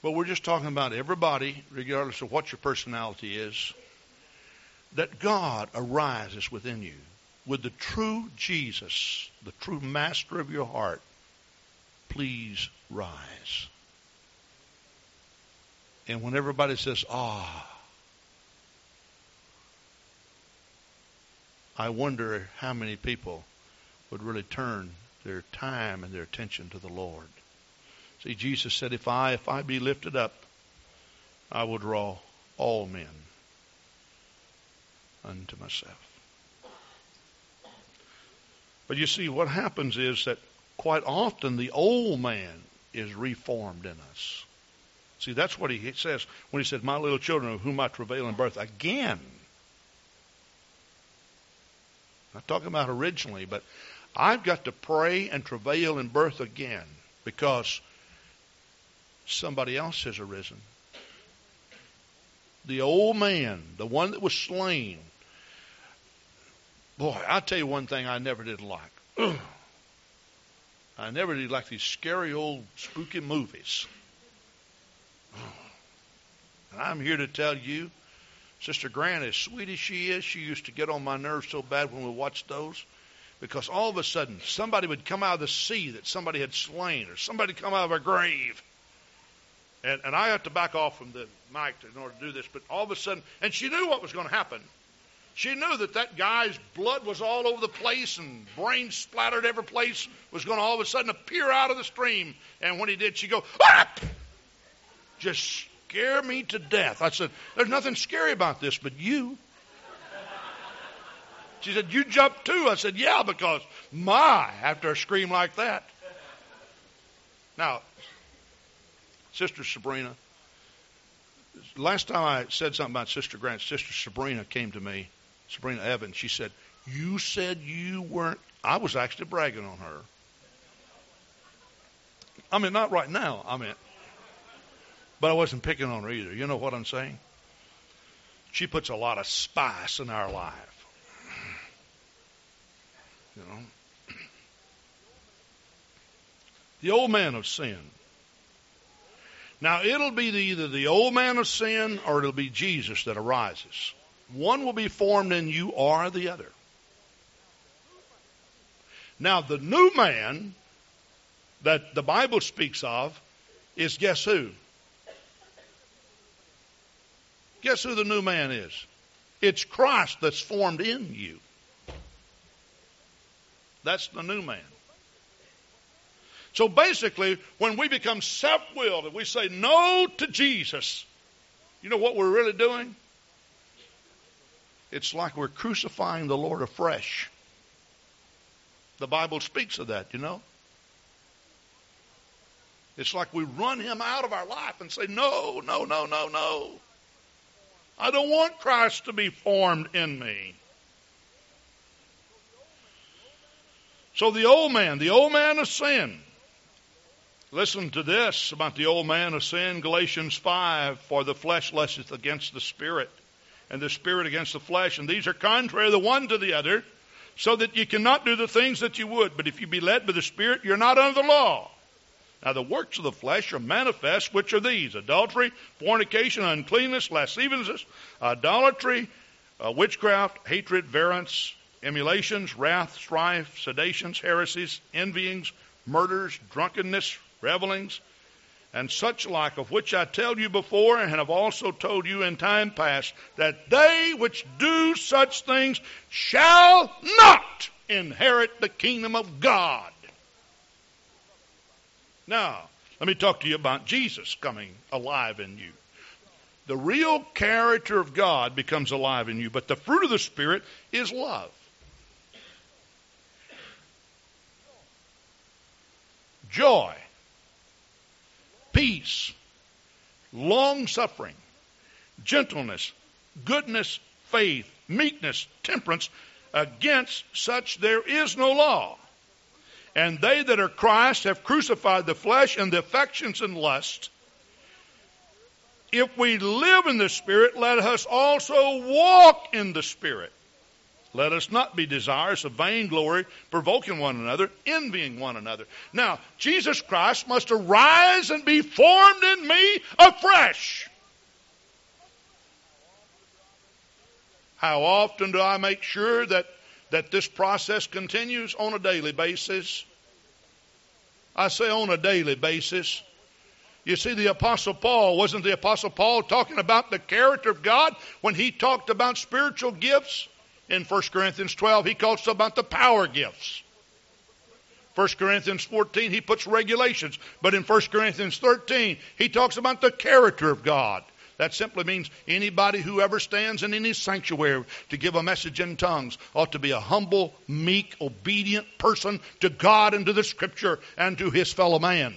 But we're just talking about everybody, regardless of what your personality is, that God arises within you with the true Jesus, the true master of your heart. Please rise. And when everybody says, ah, I wonder how many people would really turn their time and their attention to the Lord. See, Jesus said, if I, if I be lifted up, I will draw all men unto myself. But you see, what happens is that quite often the old man is reformed in us. See, that's what he says when he said, My little children, of whom I travail in birth. Again, not talking about originally, but I've got to pray and travail in birth again because somebody else has arisen. The old man, the one that was slain. Boy, I'll tell you one thing I never did like. I never did like these scary old spooky movies. And I'm here to tell you Sister Grant, as sweet as she is, she used to get on my nerves so bad when we watched those because all of a sudden somebody would come out of the sea that somebody had slain or somebody come out of a grave. And, and I had to back off from the mic in order to do this, but all of a sudden, and she knew what was going to happen. She knew that that guy's blood was all over the place and brains splattered every place was going to all of a sudden appear out of the stream. And when he did, she'd go, ah! just scare me to death. I said, There's nothing scary about this but you. She said, You jumped too. I said, Yeah, because my, after a scream like that. Now, Sister Sabrina, last time I said something about Sister Grant, Sister Sabrina came to me, Sabrina Evans. She said, You said you weren't. I was actually bragging on her. I mean, not right now. I mean, but I wasn't picking on her either. You know what I'm saying? She puts a lot of spice in our life. You know? The old man of sin. Now, it'll be the, either the old man of sin or it'll be Jesus that arises. One will be formed in you or the other. Now, the new man that the Bible speaks of is guess who? Guess who the new man is? It's Christ that's formed in you. That's the new man. So basically, when we become self willed and we say no to Jesus, you know what we're really doing? It's like we're crucifying the Lord afresh. The Bible speaks of that, you know. It's like we run him out of our life and say, no, no, no, no, no. I don't want Christ to be formed in me. So the old man, the old man of sin. Listen to this about the old man of sin, Galatians 5, for the flesh lusteth against the spirit, and the spirit against the flesh, and these are contrary the one to the other, so that you cannot do the things that you would. But if you be led by the spirit, you're not under the law. Now, the works of the flesh are manifest, which are these adultery, fornication, uncleanness, lasciviousness, idolatry, uh, witchcraft, hatred, variance, emulations, wrath, strife, seditions, heresies, envyings, murders, drunkenness, revelings, and such like, of which I tell you before and have also told you in time past, that they which do such things shall not inherit the kingdom of God. Now, let me talk to you about Jesus coming alive in you. The real character of God becomes alive in you, but the fruit of the Spirit is love. joy, peace, long suffering, gentleness, goodness, faith, meekness, temperance. Against such there is no law. And they that are Christ have crucified the flesh and the affections and lust. If we live in the Spirit, let us also walk in the Spirit. Let us not be desirous of vainglory, provoking one another, envying one another. Now, Jesus Christ must arise and be formed in me afresh. How often do I make sure that, that this process continues on a daily basis? I say on a daily basis. You see, the Apostle Paul, wasn't the Apostle Paul talking about the character of God when he talked about spiritual gifts? In 1 Corinthians 12, he talks about the power gifts. 1 Corinthians 14, he puts regulations. But in 1 Corinthians 13, he talks about the character of God. That simply means anybody who ever stands in any sanctuary to give a message in tongues ought to be a humble, meek, obedient person to God and to the Scripture and to his fellow man.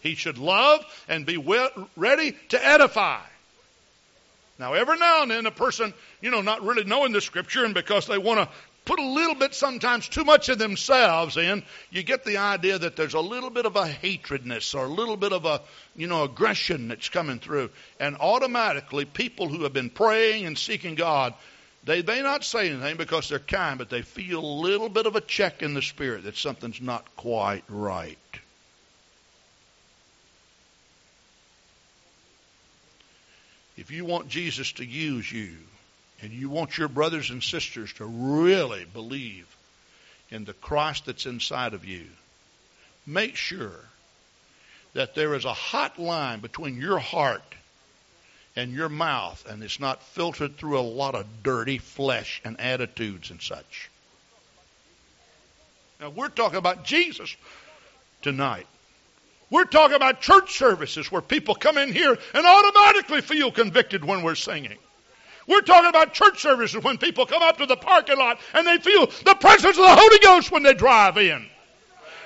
He should love and be ready to edify. Now, every now and then, a person, you know, not really knowing the Scripture and because they want to put a little bit, sometimes too much of themselves in, you get the idea that there's a little bit of a hatredness or a little bit of a, you know, aggression that's coming through. And automatically, people who have been praying and seeking God, they may not say anything because they're kind, but they feel a little bit of a check in the spirit that something's not quite right. If you want Jesus to use you, and you want your brothers and sisters to really believe in the Christ that's inside of you, make sure that there is a hot line between your heart and your mouth, and it's not filtered through a lot of dirty flesh and attitudes and such. Now, we're talking about Jesus tonight. We're talking about church services where people come in here and automatically feel convicted when we're singing. We're talking about church services when people come up to the parking lot and they feel the presence of the Holy Ghost when they drive in.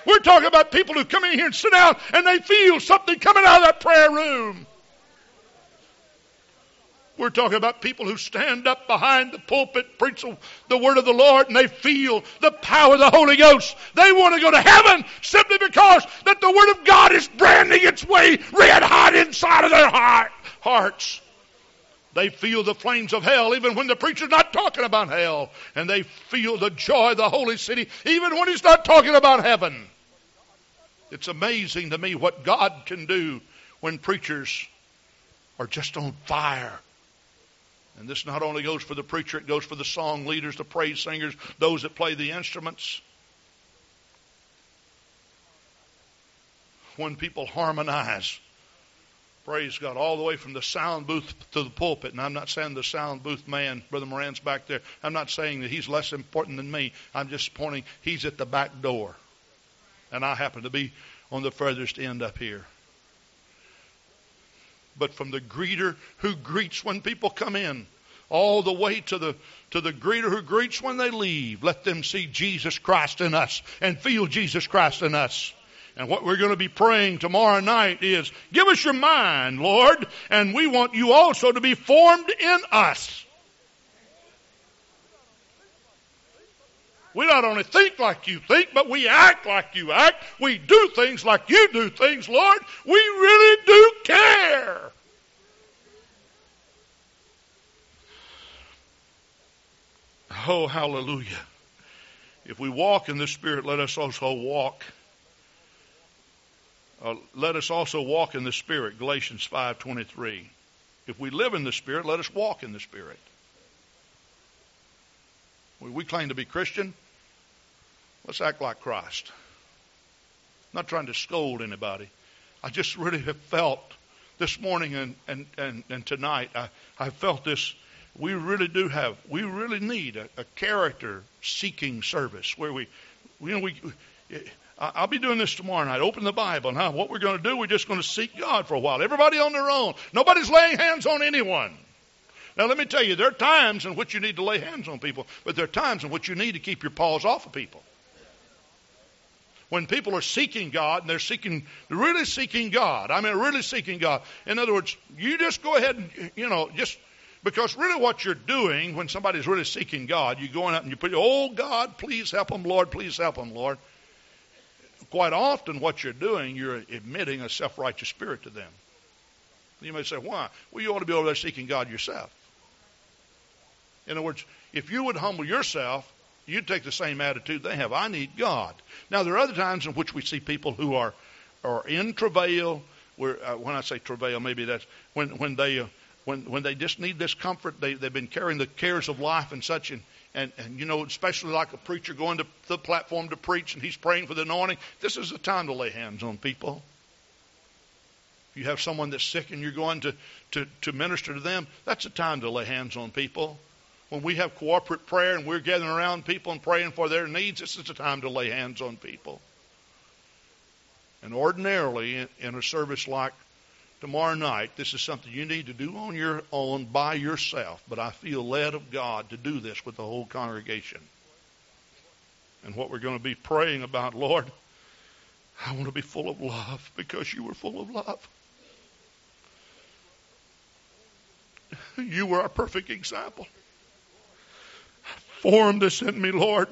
We're talking about people who come in here and sit down and they feel something coming out of that prayer room. We're talking about people who stand up behind the pulpit, preach the word of the Lord, and they feel the power of the Holy Ghost. They want to go to heaven simply because that the word of God is branding its way red hot inside of their heart, hearts. They feel the flames of hell even when the preacher's not talking about hell. And they feel the joy of the holy city even when he's not talking about heaven. It's amazing to me what God can do when preachers are just on fire. And this not only goes for the preacher, it goes for the song leaders, the praise singers, those that play the instruments. When people harmonize Praise God. All the way from the sound booth to the pulpit. And I'm not saying the sound booth man, Brother Moran's back there. I'm not saying that he's less important than me. I'm just pointing, he's at the back door. And I happen to be on the furthest end up here. But from the greeter who greets when people come in, all the way to the to the greeter who greets when they leave. Let them see Jesus Christ in us and feel Jesus Christ in us. And what we're going to be praying tomorrow night is, give us your mind, Lord, and we want you also to be formed in us. We not only think like you think, but we act like you act. We do things like you do things, Lord. We really do care. Oh, hallelujah. If we walk in the Spirit, let us also walk uh, let us also walk in the Spirit, Galatians 5.23. If we live in the Spirit, let us walk in the Spirit. We, we claim to be Christian. Let's act like Christ. I'm not trying to scold anybody. I just really have felt this morning and, and, and, and tonight, I, I felt this. We really do have, we really need a, a character seeking service where we, you know, we, I'll be doing this tomorrow night. Open the Bible. Now, what we're going to do, we're just going to seek God for a while. Everybody on their own. Nobody's laying hands on anyone. Now, let me tell you, there are times in which you need to lay hands on people, but there are times in which you need to keep your paws off of people. When people are seeking God and they're seeking, really seeking God, I mean, really seeking God. In other words, you just go ahead and, you know, just because really what you're doing when somebody's really seeking God, you're going out and you put, oh God, please help them, Lord, please help them, Lord. Quite often what you're doing, you're admitting a self righteous spirit to them. You may say, why? Well, you ought to be over there seeking God yourself. In other words, if you would humble yourself, you'd take the same attitude they have. I need God. Now, there are other times in which we see people who are, are in travail. Where, uh, when I say travail, maybe that's when, when they. Uh, when, when they just need this comfort, they, they've been carrying the cares of life and such, and, and, and you know, especially like a preacher going to the platform to preach and he's praying for the anointing, this is the time to lay hands on people If you have someone that's sick and you're going to, to, to minister to them, that's a time to lay hands on people. When we have corporate prayer and we're gathering around people and praying for their needs, this is a time to lay hands on people. And ordinarily, in, a service like tomorrow night, this is something you need to do on your own by yourself. But I feel led of God to do this with the whole congregation. And what we're going to be praying about, Lord, I want to be full of love because you were full of love. You were a perfect example. Form this in me, Lord.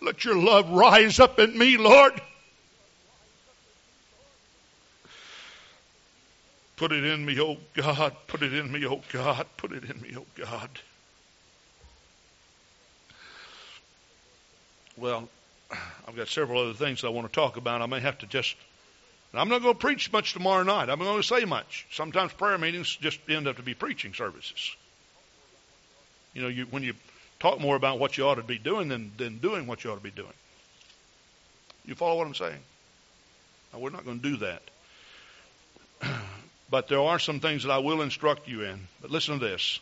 Let your love rise up in me, Lord. Put it in me, oh God. Put it in me, oh God. Put it in me, oh God. Well, I've got several other things I want to talk about. I may have to just I'm not going to preach much tomorrow night. I'm not going to say much. Sometimes prayer meetings just end up to be preaching services. You know, you, when you talk more about what you ought to be doing than, than doing what you ought to be doing. You follow what I'm saying? Now, we're not going to do that. but there are some things that I will instruct you in. But listen to this.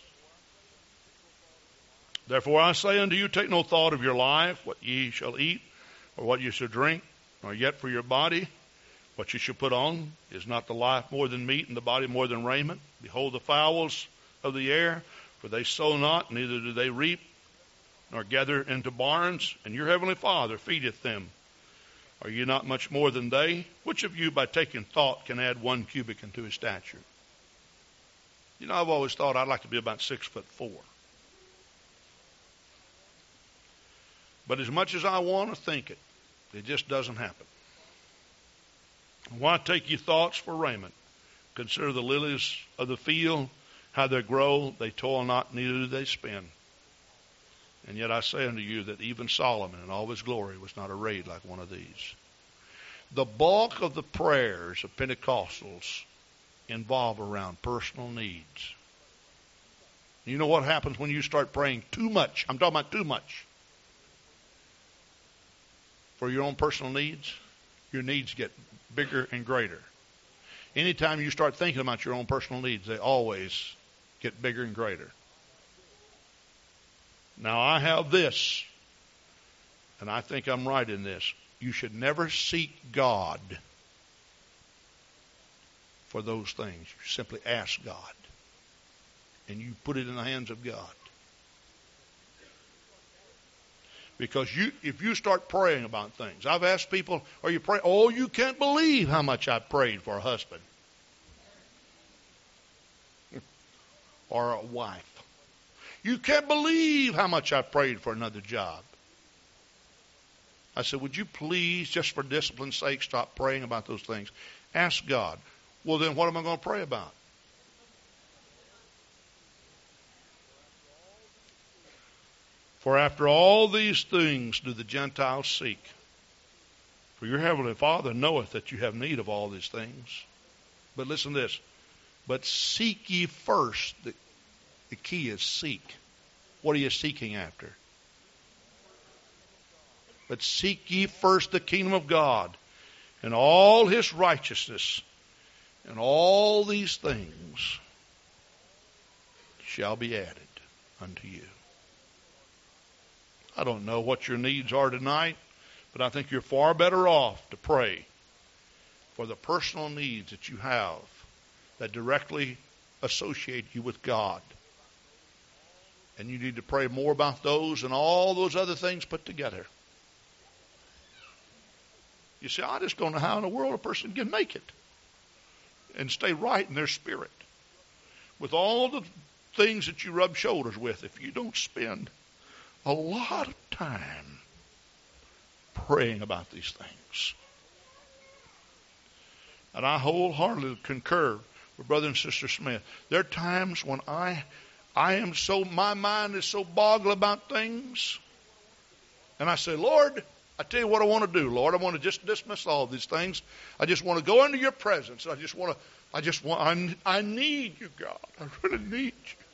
Therefore I say unto you, take no thought of your life, what ye shall eat, or what ye shall drink, nor yet for your body what ye shall put on is not the life more than meat, and the body more than raiment. Behold the fowls of the air, for they sow not, neither do they reap, nor gather into barns, and your heavenly Father feedeth them. Are you not much more than they? Which of you, by taking thought, can add one cubit into his stature? You know, I've always thought I'd like to be about six foot four. But as much as I want to think it, it just doesn't happen. Why take ye thoughts for raiment? Consider the lilies of the field, how they grow. They toil not, neither do they spin. And yet I say unto you that even Solomon in all his glory was not arrayed like one of these. The bulk of the prayers of Pentecostals involve around personal needs. You know what happens when you start praying too much? I'm talking about too much. For your own personal needs, your needs get bigger and greater. Anytime you start thinking about your own personal needs, they always get bigger and greater. Now, I have this, and I think I'm right in this. You should never seek God for those things. You simply ask God, and you put it in the hands of God. Because you, if you start praying about things, I've asked people, are you praying? Oh, you can't believe how much I prayed for a husband or a wife. You can't believe how much I prayed for another job. I said, would you please, just for discipline's sake, stop praying about those things? Ask God. Well, then what am I going to pray about? For after all these things do the Gentiles seek. For your heavenly Father knoweth that you have need of all these things. But listen to this. But seek ye first. The, the key is seek. What are you seeking after? But seek ye first the kingdom of God and all his righteousness, and all these things shall be added unto you. I don't know what your needs are tonight, but I think you're far better off to pray for the personal needs that you have that directly associate you with God And you need to pray more about those and all those other things put together. You see, I just don't know how in the world a person can make it and stay right in their spirit. With all the things that you rub shoulders with, if you don't spend a lot of time praying about these things. And I wholeheartedly concur with Brother and Sister Smith. There are times when I I am so my mind is so boggled about things. And I say, Lord, I tell you what I want to do, Lord. I want to just dismiss all these things. I just want to go into your presence. I just want to I just want I, I need you, God. I really need you.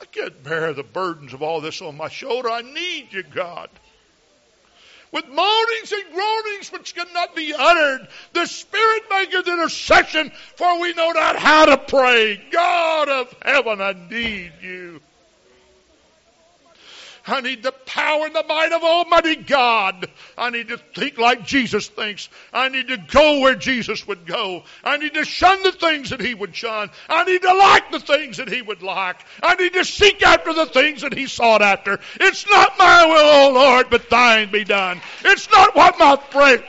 I can't bear the burdens of all this on my shoulder. I need you, God with moanings and groanings which cannot be uttered. The Spirit maketh intercession, for we know not how to pray. God of heaven, I need you. I need the power and the might of Almighty God. I need to think like Jesus thinks. I need to go where Jesus would go. I need to shun the things that He would shun. I need to like the things that He would like. I need to seek after the things that He sought after. It's not my will, O Lord, but thine be done. It's not what my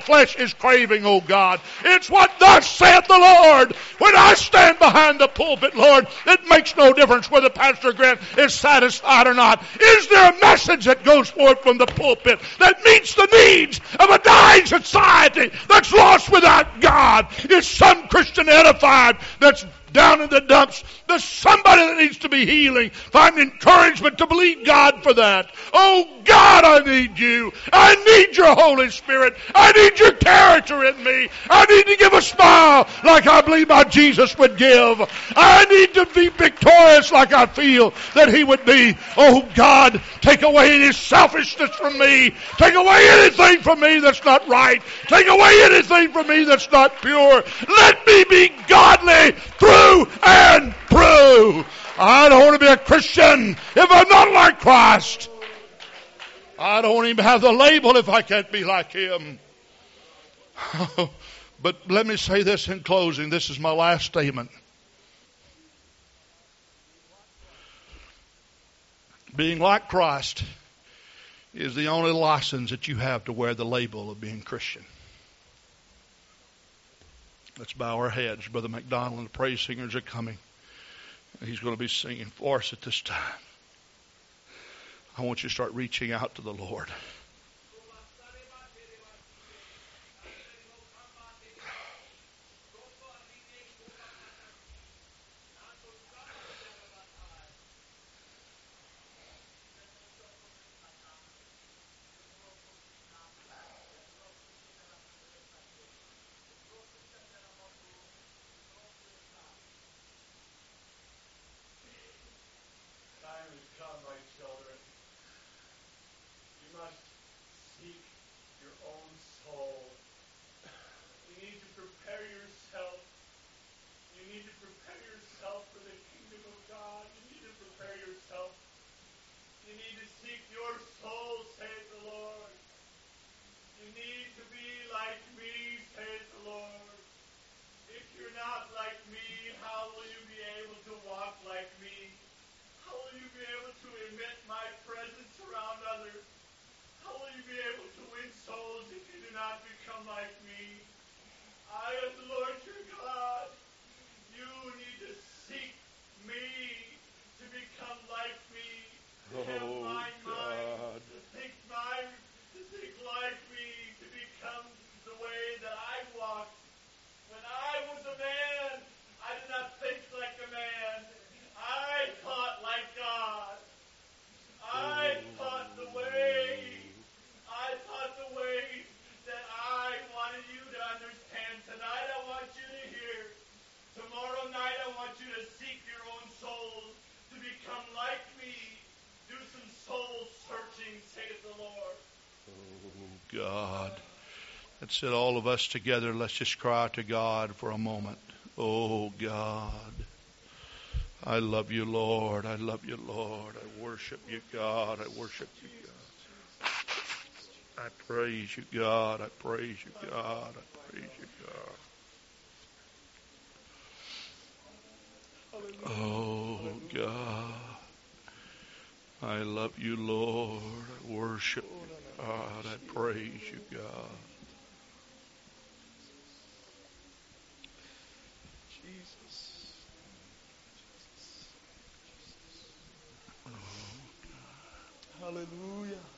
flesh is craving, O God. It's what thus saith the Lord. When I stand behind the pulpit, Lord, it makes no difference whether Pastor Grant is satisfied or not. Is there a message that goes forth from the pulpit that meets the needs of a dying society that's lost without God? Is some Christian edified that's down in the dumps. There's somebody that needs to be healing. Find encouragement to believe God for that. Oh God, I need you. I need your Holy Spirit. I need your character in me. I need to give a smile like I believe my Jesus would give. I need to be victorious like I feel that He would be. Oh God, take away any selfishness from me. Take away anything from me that's not right. Take away anything from me that's not pure. Let me be godly through and through. I don't want to be a Christian if I'm not like Christ. I don't even have the label if I can't be like Him. but let me say this in closing. This is my last statement. Being like Christ is the only license that you have to wear the label of being Christian. Let's bow our heads. Brother McDonald and the praise singers are coming. He's going to be singing for us at this time. I want you to start reaching out to the Lord. prepare yourself. You need to seek your soul, says the Lord. You need to be like me, says the Lord. If you're not like me, how will you be able to walk like me? How will you be able to emit my presence around others? How will you be able to win souls if you do not become like me? I am the Lord Oh, God. That's oh, it, all of us together. Let's just cry to God for a moment. Oh, God. I love you, Lord. I love you, Lord. I worship you, God. I worship you, God. I praise you, God. I praise you, God. I praise you, God. Oh, God. I love you, Lord. I worship you, God. I praise you, God. Jesus. Oh, Hallelujah.